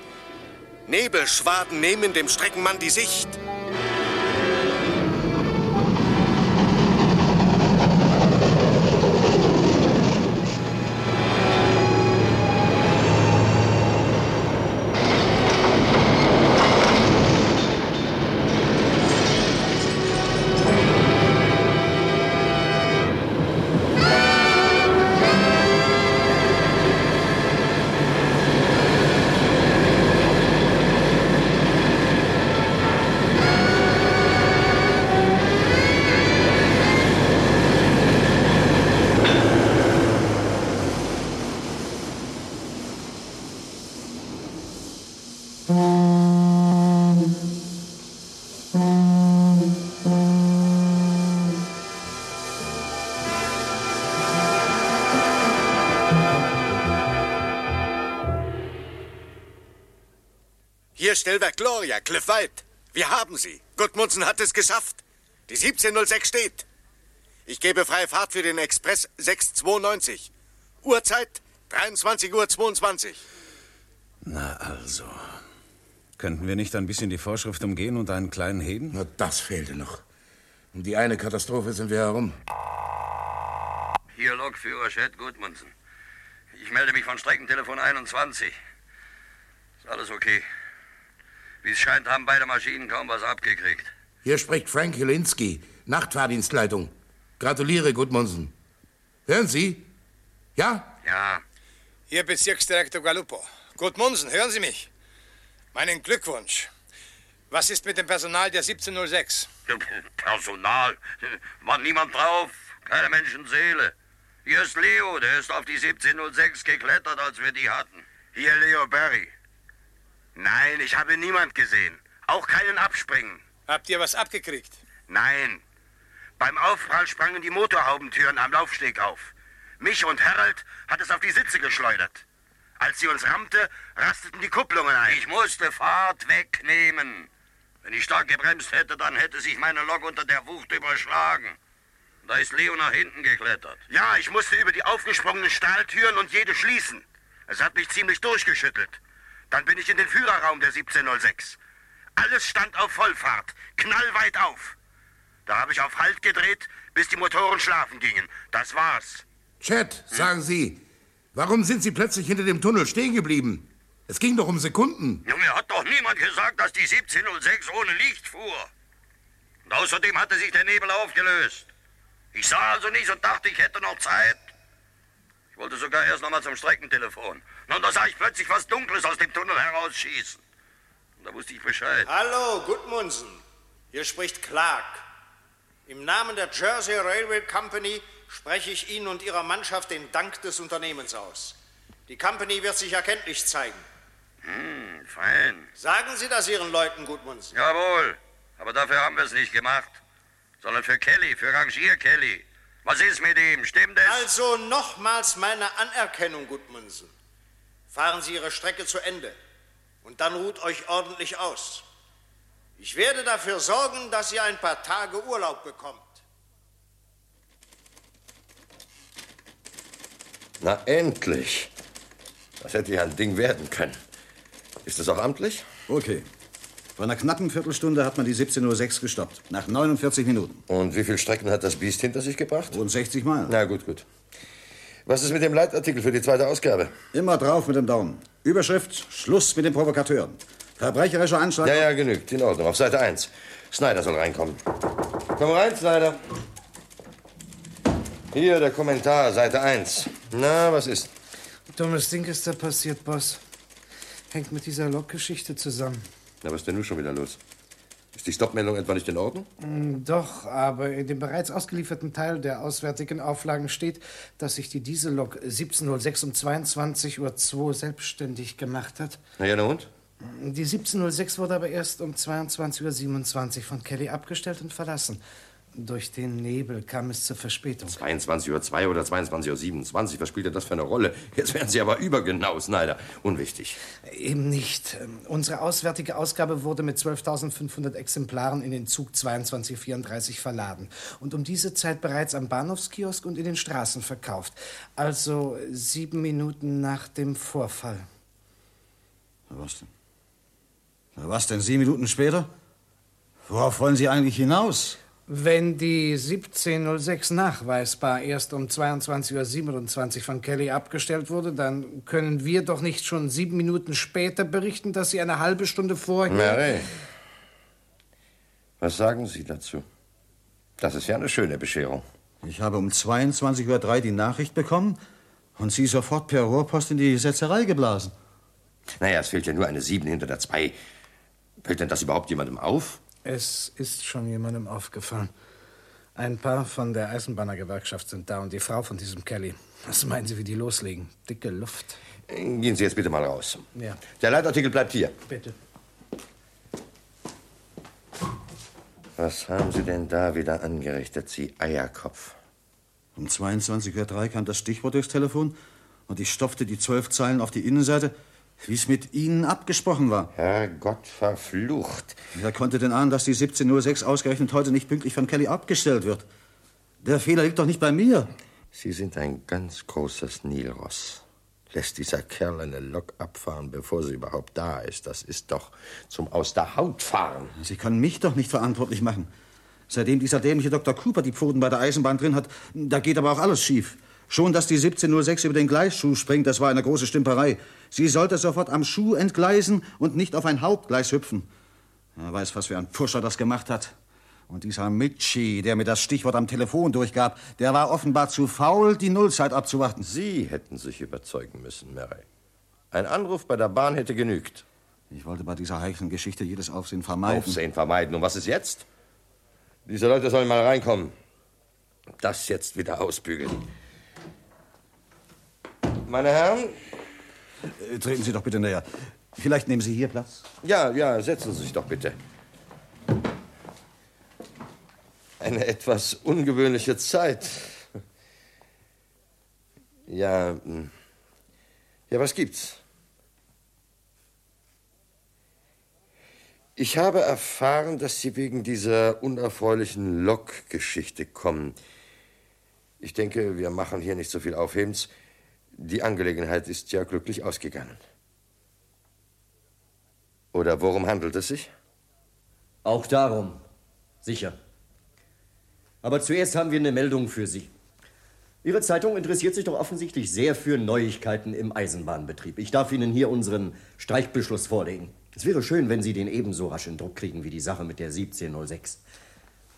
Nebelschwaden nehmen dem Streckenmann die Sicht. Stellwerk Gloria, Cliff White. Wir haben sie. Gudmundsen hat es geschafft. Die 1706 steht. Ich gebe freie Fahrt für den Express 692. Uhrzeit 23.22 Uhr. Na also. Könnten wir nicht ein bisschen die Vorschrift umgehen und einen kleinen Heden? Na, das fehlte noch. Um die eine Katastrophe sind wir herum. Hier Lokführer Chet Gudmundsen. Ich melde mich von Streckentelefon 21. Ist alles okay. Wie es scheint, haben beide Maschinen kaum was abgekriegt. Hier spricht Frank Jelinski, Nachtfahrdienstleitung. Gratuliere, Gudmundsen. Hören Sie? Ja? Ja. Hier Bezirksdirektor Galuppo. Gudmundsen, hören Sie mich? Meinen Glückwunsch. Was ist mit dem Personal der 1706? Personal? War niemand drauf? Keine Menschenseele. Hier ist Leo, der ist auf die 1706 geklettert, als wir die hatten. Hier Leo Barry. Nein, ich habe niemand gesehen. Auch keinen Abspringen. Habt ihr was abgekriegt? Nein. Beim Aufprall sprangen die Motorhaubentüren am Laufsteg auf. Mich und Harold hat es auf die Sitze geschleudert. Als sie uns rammte, rasteten die Kupplungen ein. Ich musste Fahrt wegnehmen. Wenn ich stark gebremst hätte, dann hätte sich meine Lok unter der Wucht überschlagen. Da ist Leo nach hinten geklettert. Ja, ich musste über die aufgesprungenen Stahltüren und jede schließen. Es hat mich ziemlich durchgeschüttelt. Dann bin ich in den Führerraum der 1706. Alles stand auf Vollfahrt, knallweit auf. Da habe ich auf Halt gedreht, bis die Motoren schlafen gingen. Das war's. Chat, sagen Sie, warum sind Sie plötzlich hinter dem Tunnel stehen geblieben? Es ging doch um Sekunden. Ja, mir hat doch niemand gesagt, dass die 1706 ohne Licht fuhr. Und außerdem hatte sich der Nebel aufgelöst. Ich sah also nichts und dachte, ich hätte noch Zeit. Ich wollte sogar erst noch mal zum Streckentelefon. Und da sah ich plötzlich was Dunkles aus dem Tunnel herausschießen. Und da wusste ich Bescheid. Hallo, Gudmundsen. Hier spricht Clark. Im Namen der Jersey Railway Company spreche ich Ihnen und Ihrer Mannschaft den Dank des Unternehmens aus. Die Company wird sich erkenntlich zeigen. Hm, fein. Sagen Sie das Ihren Leuten, Gudmundsen. Jawohl. Aber dafür haben wir es nicht gemacht. Sondern für Kelly, für Rangier Kelly. Was ist mit ihm? Stimmt es? Also nochmals meine Anerkennung, Gudmundsen. Fahren Sie Ihre Strecke zu Ende. Und dann ruht euch ordentlich aus. Ich werde dafür sorgen, dass ihr ein paar Tage Urlaub bekommt. Na, endlich. Das hätte ja ein Ding werden können. Ist es auch amtlich? Okay. Vor einer knappen Viertelstunde hat man die 17.06 Uhr gestoppt. Nach 49 Minuten. Und wie viele Strecken hat das Biest hinter sich gebracht? Rund 60 Meilen. Na gut, gut. Was ist mit dem Leitartikel für die zweite Ausgabe? Immer drauf mit dem Daumen. Überschrift: Schluss mit den Provokateuren. Verbrecherischer Anschlag. Ja, ja, genügt. In Ordnung. Auf Seite 1. Snyder soll reinkommen. Komm rein, Snyder. Hier der Kommentar, Seite 1. Na, was ist? Dummes Ding ist da passiert, Boss. Hängt mit dieser Lokgeschichte zusammen. Na, was ist denn nun schon wieder los? Ist die Stoppmeldung etwa nicht in Ordnung? Mm, Doch, aber in dem bereits ausgelieferten Teil der auswärtigen Auflagen steht, dass sich die Diesellok 1706 um 22.02 Uhr selbstständig gemacht hat. Na ja, na und? Die 1706 wurde aber erst um 22.27 Uhr von Kelly abgestellt und verlassen. Durch den Nebel kam es zur Verspätung. 22.02 Uhr oder 22.27 Uhr, was spielt denn das für eine Rolle? Jetzt werden Sie aber übergenau, Snyder. Unwichtig. Eben nicht. Ähm, Unsere auswärtige Ausgabe wurde mit 12.500 Exemplaren in den Zug 2234 verladen und um diese Zeit bereits am Bahnhofskiosk und in den Straßen verkauft. Also sieben Minuten nach dem Vorfall. Was denn? Na, Was denn, sieben Minuten später? Worauf wollen Sie eigentlich hinaus? Wenn die 1706 nachweisbar erst um 22.27 Uhr von Kelly abgestellt wurde, dann können wir doch nicht schon sieben Minuten später berichten, dass sie eine halbe Stunde vorher... Mary, was sagen Sie dazu? Das ist ja eine schöne Bescherung. Ich habe um 22.03 Uhr die Nachricht bekommen und sie sofort per Rohrpost in die Setzerei geblasen. Naja, es fehlt ja nur eine Sieben hinter der Zwei. Fällt denn das überhaupt jemandem auf? Es ist schon jemandem aufgefallen. Ein paar von der Eisenbahnergewerkschaft sind da und die Frau von diesem Kelly. Was meinen Sie, wie die loslegen? Dicke Luft. Gehen Sie jetzt bitte mal raus. Ja, Der Leitartikel bleibt hier. bitte. Was haben Sie denn da wieder angerichtet, Sie Eierkopf? Um 22.03 Uhr kam das Stichwort durchs Telefon und ich stopfte die zwölf Zeilen auf die Innenseite, wie es mit Ihnen abgesprochen war. Herrgott verflucht. Wer konnte denn ahnen, dass die 17.06 ausgerechnet heute nicht pünktlich von Kelly abgestellt wird? Der Fehler liegt doch nicht bei mir. Sie sind ein ganz großes Nilross. Lässt dieser Kerl eine Lok abfahren, bevor sie überhaupt da ist. Das ist doch zum Aus der Haut fahren. Sie können mich doch nicht verantwortlich machen. Seitdem dieser dämliche Dr. Cooper die Pfoten bei der Eisenbahn drin hat, da geht aber auch alles schief. Schon, dass die 1706 über den Gleisschuh springt, das war eine große Stümperei. Sie sollte sofort am Schuh entgleisen und nicht auf ein Hauptgleis hüpfen. Wer weiß, was für ein Pusher das gemacht hat. Und dieser Mitschi, der mir das Stichwort am Telefon durchgab, der war offenbar zu faul, die Nullzeit abzuwarten. Sie hätten sich überzeugen müssen, Mary. Ein Anruf bei der Bahn hätte genügt. Ich wollte bei dieser heiklen Geschichte jedes Aufsehen vermeiden. Aufsehen vermeiden. Und was ist jetzt? Diese Leute sollen mal reinkommen. Das jetzt wieder ausbügeln. Meine Herren? Äh, Treten Sie doch bitte näher. Vielleicht nehmen Sie hier Platz. Ja, ja, setzen Sie sich doch bitte. Eine etwas ungewöhnliche Zeit. Ja, hm. ja, was gibt's? Ich habe erfahren, dass Sie wegen dieser unerfreulichen Lok-Geschichte kommen. Ich denke, wir machen hier nicht so viel Aufhebens. Die Angelegenheit ist ja glücklich ausgegangen. Oder worum handelt es sich? Auch darum. Sicher. Aber zuerst haben wir eine Meldung für Sie. Ihre Zeitung interessiert sich doch offensichtlich sehr für Neuigkeiten im Eisenbahnbetrieb. Ich darf Ihnen hier unseren Streichbeschluss vorlegen. Es wäre schön, wenn Sie den ebenso rasch in Druck kriegen wie die Sache mit der 1706.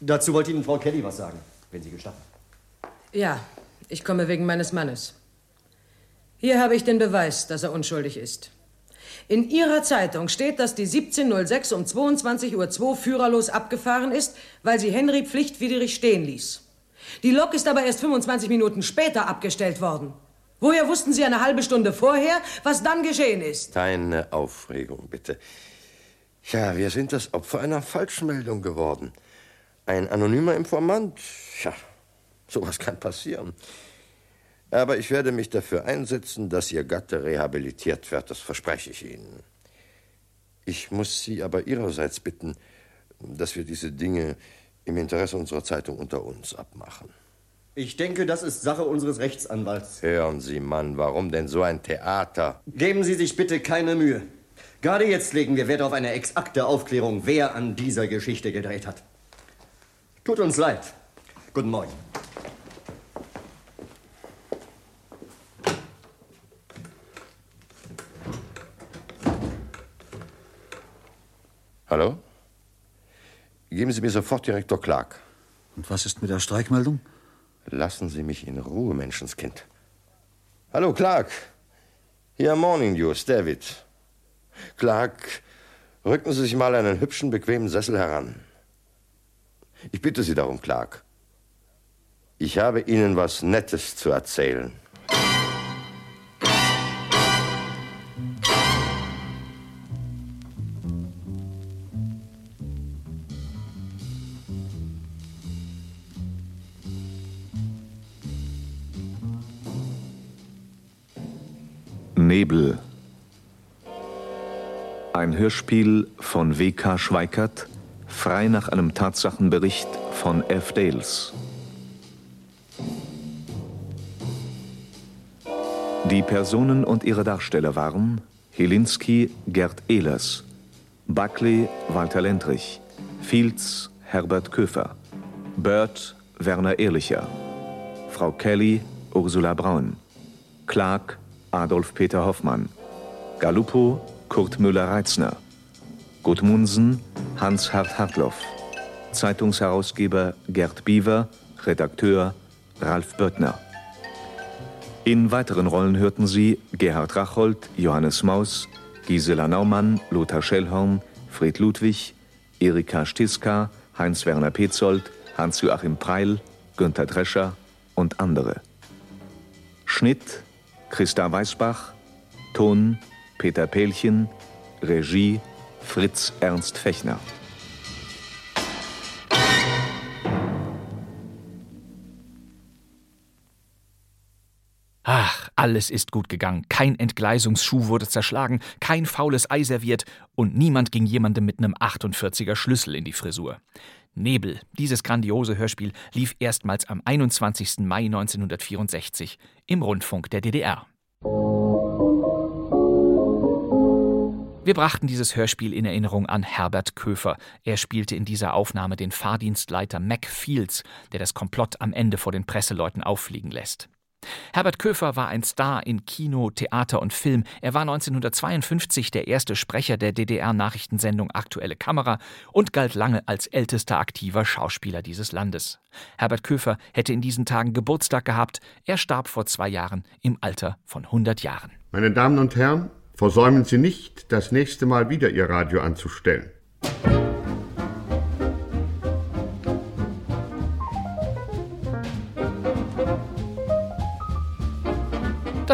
Dazu wollte Ihnen Frau Kelly was sagen, wenn Sie gestatten. Ja, ich komme wegen meines Mannes. Hier habe ich den Beweis, dass er unschuldig ist. In Ihrer Zeitung steht, dass die 1706 um 22.02 Uhr führerlos abgefahren ist, weil sie Henry pflichtwidrig stehen ließ. Die Lok ist aber erst 25 Minuten später abgestellt worden. Woher wussten Sie eine halbe Stunde vorher, was dann geschehen ist? Keine Aufregung, bitte. Ja, wir sind das Opfer einer Falschmeldung geworden. Ein anonymer Informant. Ja, sowas kann passieren. Aber ich werde mich dafür einsetzen, dass Ihr Gatte rehabilitiert wird. Das verspreche ich Ihnen. Ich muss Sie aber Ihrerseits bitten, dass wir diese Dinge im Interesse unserer Zeitung unter uns abmachen. Ich denke, das ist Sache unseres Rechtsanwalts. Hören Sie, Mann, warum denn so ein Theater? Geben Sie sich bitte keine Mühe. Gerade jetzt legen wir Wert auf eine exakte Aufklärung, wer an dieser Geschichte gedreht hat. Tut uns leid. Guten Morgen. Hallo? Geben Sie mir sofort Direktor Clark. Und was ist mit der Streikmeldung? Lassen Sie mich in Ruhe, Menschenskind. Hallo, Clark. Hier Morning News, David. Clark, rücken Sie sich mal einen hübschen, bequemen Sessel heran. Ich bitte Sie darum, Clark. Ich habe Ihnen was Nettes zu erzählen. Nebel. Ein Hörspiel von W.K. Schweikert, frei nach einem Tatsachenbericht von F. Dales. Die Personen und ihre Darsteller waren Helinski Gerd Ehlers, Buckley Walter Lendrich, Fields Herbert Köfer, Bird Werner Ehrlicher, Frau Kelly Ursula Braun, Clark Adolf Peter Hoffmann, Galuppo Kurt Müller-Reitzner, Gudmundsen Hans-Hart Hartloff, Zeitungsherausgeber Gerd Biewer, Redakteur Ralf Böttner. In weiteren Rollen hörten Sie Gerhard Rachold, Johannes Maus, Gisela Naumann, Lothar Schellhorn, Fred Ludwig, Erika Stiska, Heinz-Werner Petzold, Hans-Joachim Preil, Günther Drescher und andere. Schnitt Christa Weißbach, Ton Peter Pelchen, Regie Fritz Ernst Fechner. Ach, alles ist gut gegangen. Kein Entgleisungsschuh wurde zerschlagen, kein faules Ei serviert und niemand ging jemandem mit einem 48er Schlüssel in die Frisur. Nebel, dieses grandiose Hörspiel, lief erstmals am 21. Mai 1964 im Rundfunk der DDR. Wir brachten dieses Hörspiel in Erinnerung an Herbert Köfer. Er spielte in dieser Aufnahme den Fahrdienstleiter Mac Fields, der das Komplott am Ende vor den Presseleuten auffliegen lässt. Herbert Köfer war ein Star in Kino, Theater und Film. Er war 1952 der erste Sprecher der DDR-Nachrichtensendung Aktuelle Kamera und galt lange als ältester aktiver Schauspieler dieses Landes. Herbert Köfer hätte in diesen Tagen Geburtstag gehabt. Er starb vor zwei Jahren im Alter von 100 Jahren. Meine Damen und Herren, versäumen Sie nicht, das nächste Mal wieder Ihr Radio anzustellen.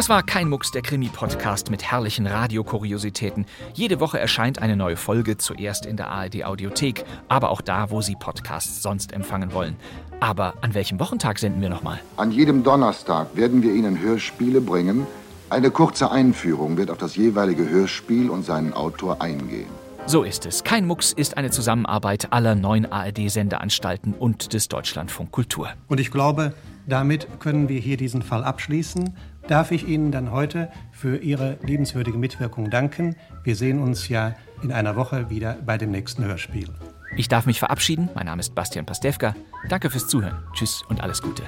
Das war kein Mucks, der Krimi-Podcast mit herrlichen Radiokuriositäten. Jede Woche erscheint eine neue Folge, zuerst in der ARD-Audiothek, aber auch da, wo Sie Podcasts sonst empfangen wollen. Aber an welchem Wochentag senden wir nochmal? An jedem Donnerstag werden wir Ihnen Hörspiele bringen. Eine kurze Einführung wird auf das jeweilige Hörspiel und seinen Autor eingehen. So ist es. Kein Mucks ist eine Zusammenarbeit aller neun ARD-Sendeanstalten und des Deutschlandfunk Kultur. Und ich glaube, damit können wir hier diesen Fall abschließen darf ich Ihnen dann heute für Ihre liebenswürdige Mitwirkung danken. Wir sehen uns ja in einer Woche wieder bei dem nächsten Hörspiel. Ich darf mich verabschieden. Mein Name ist Bastian Pastewka. Danke fürs Zuhören. Tschüss und alles Gute.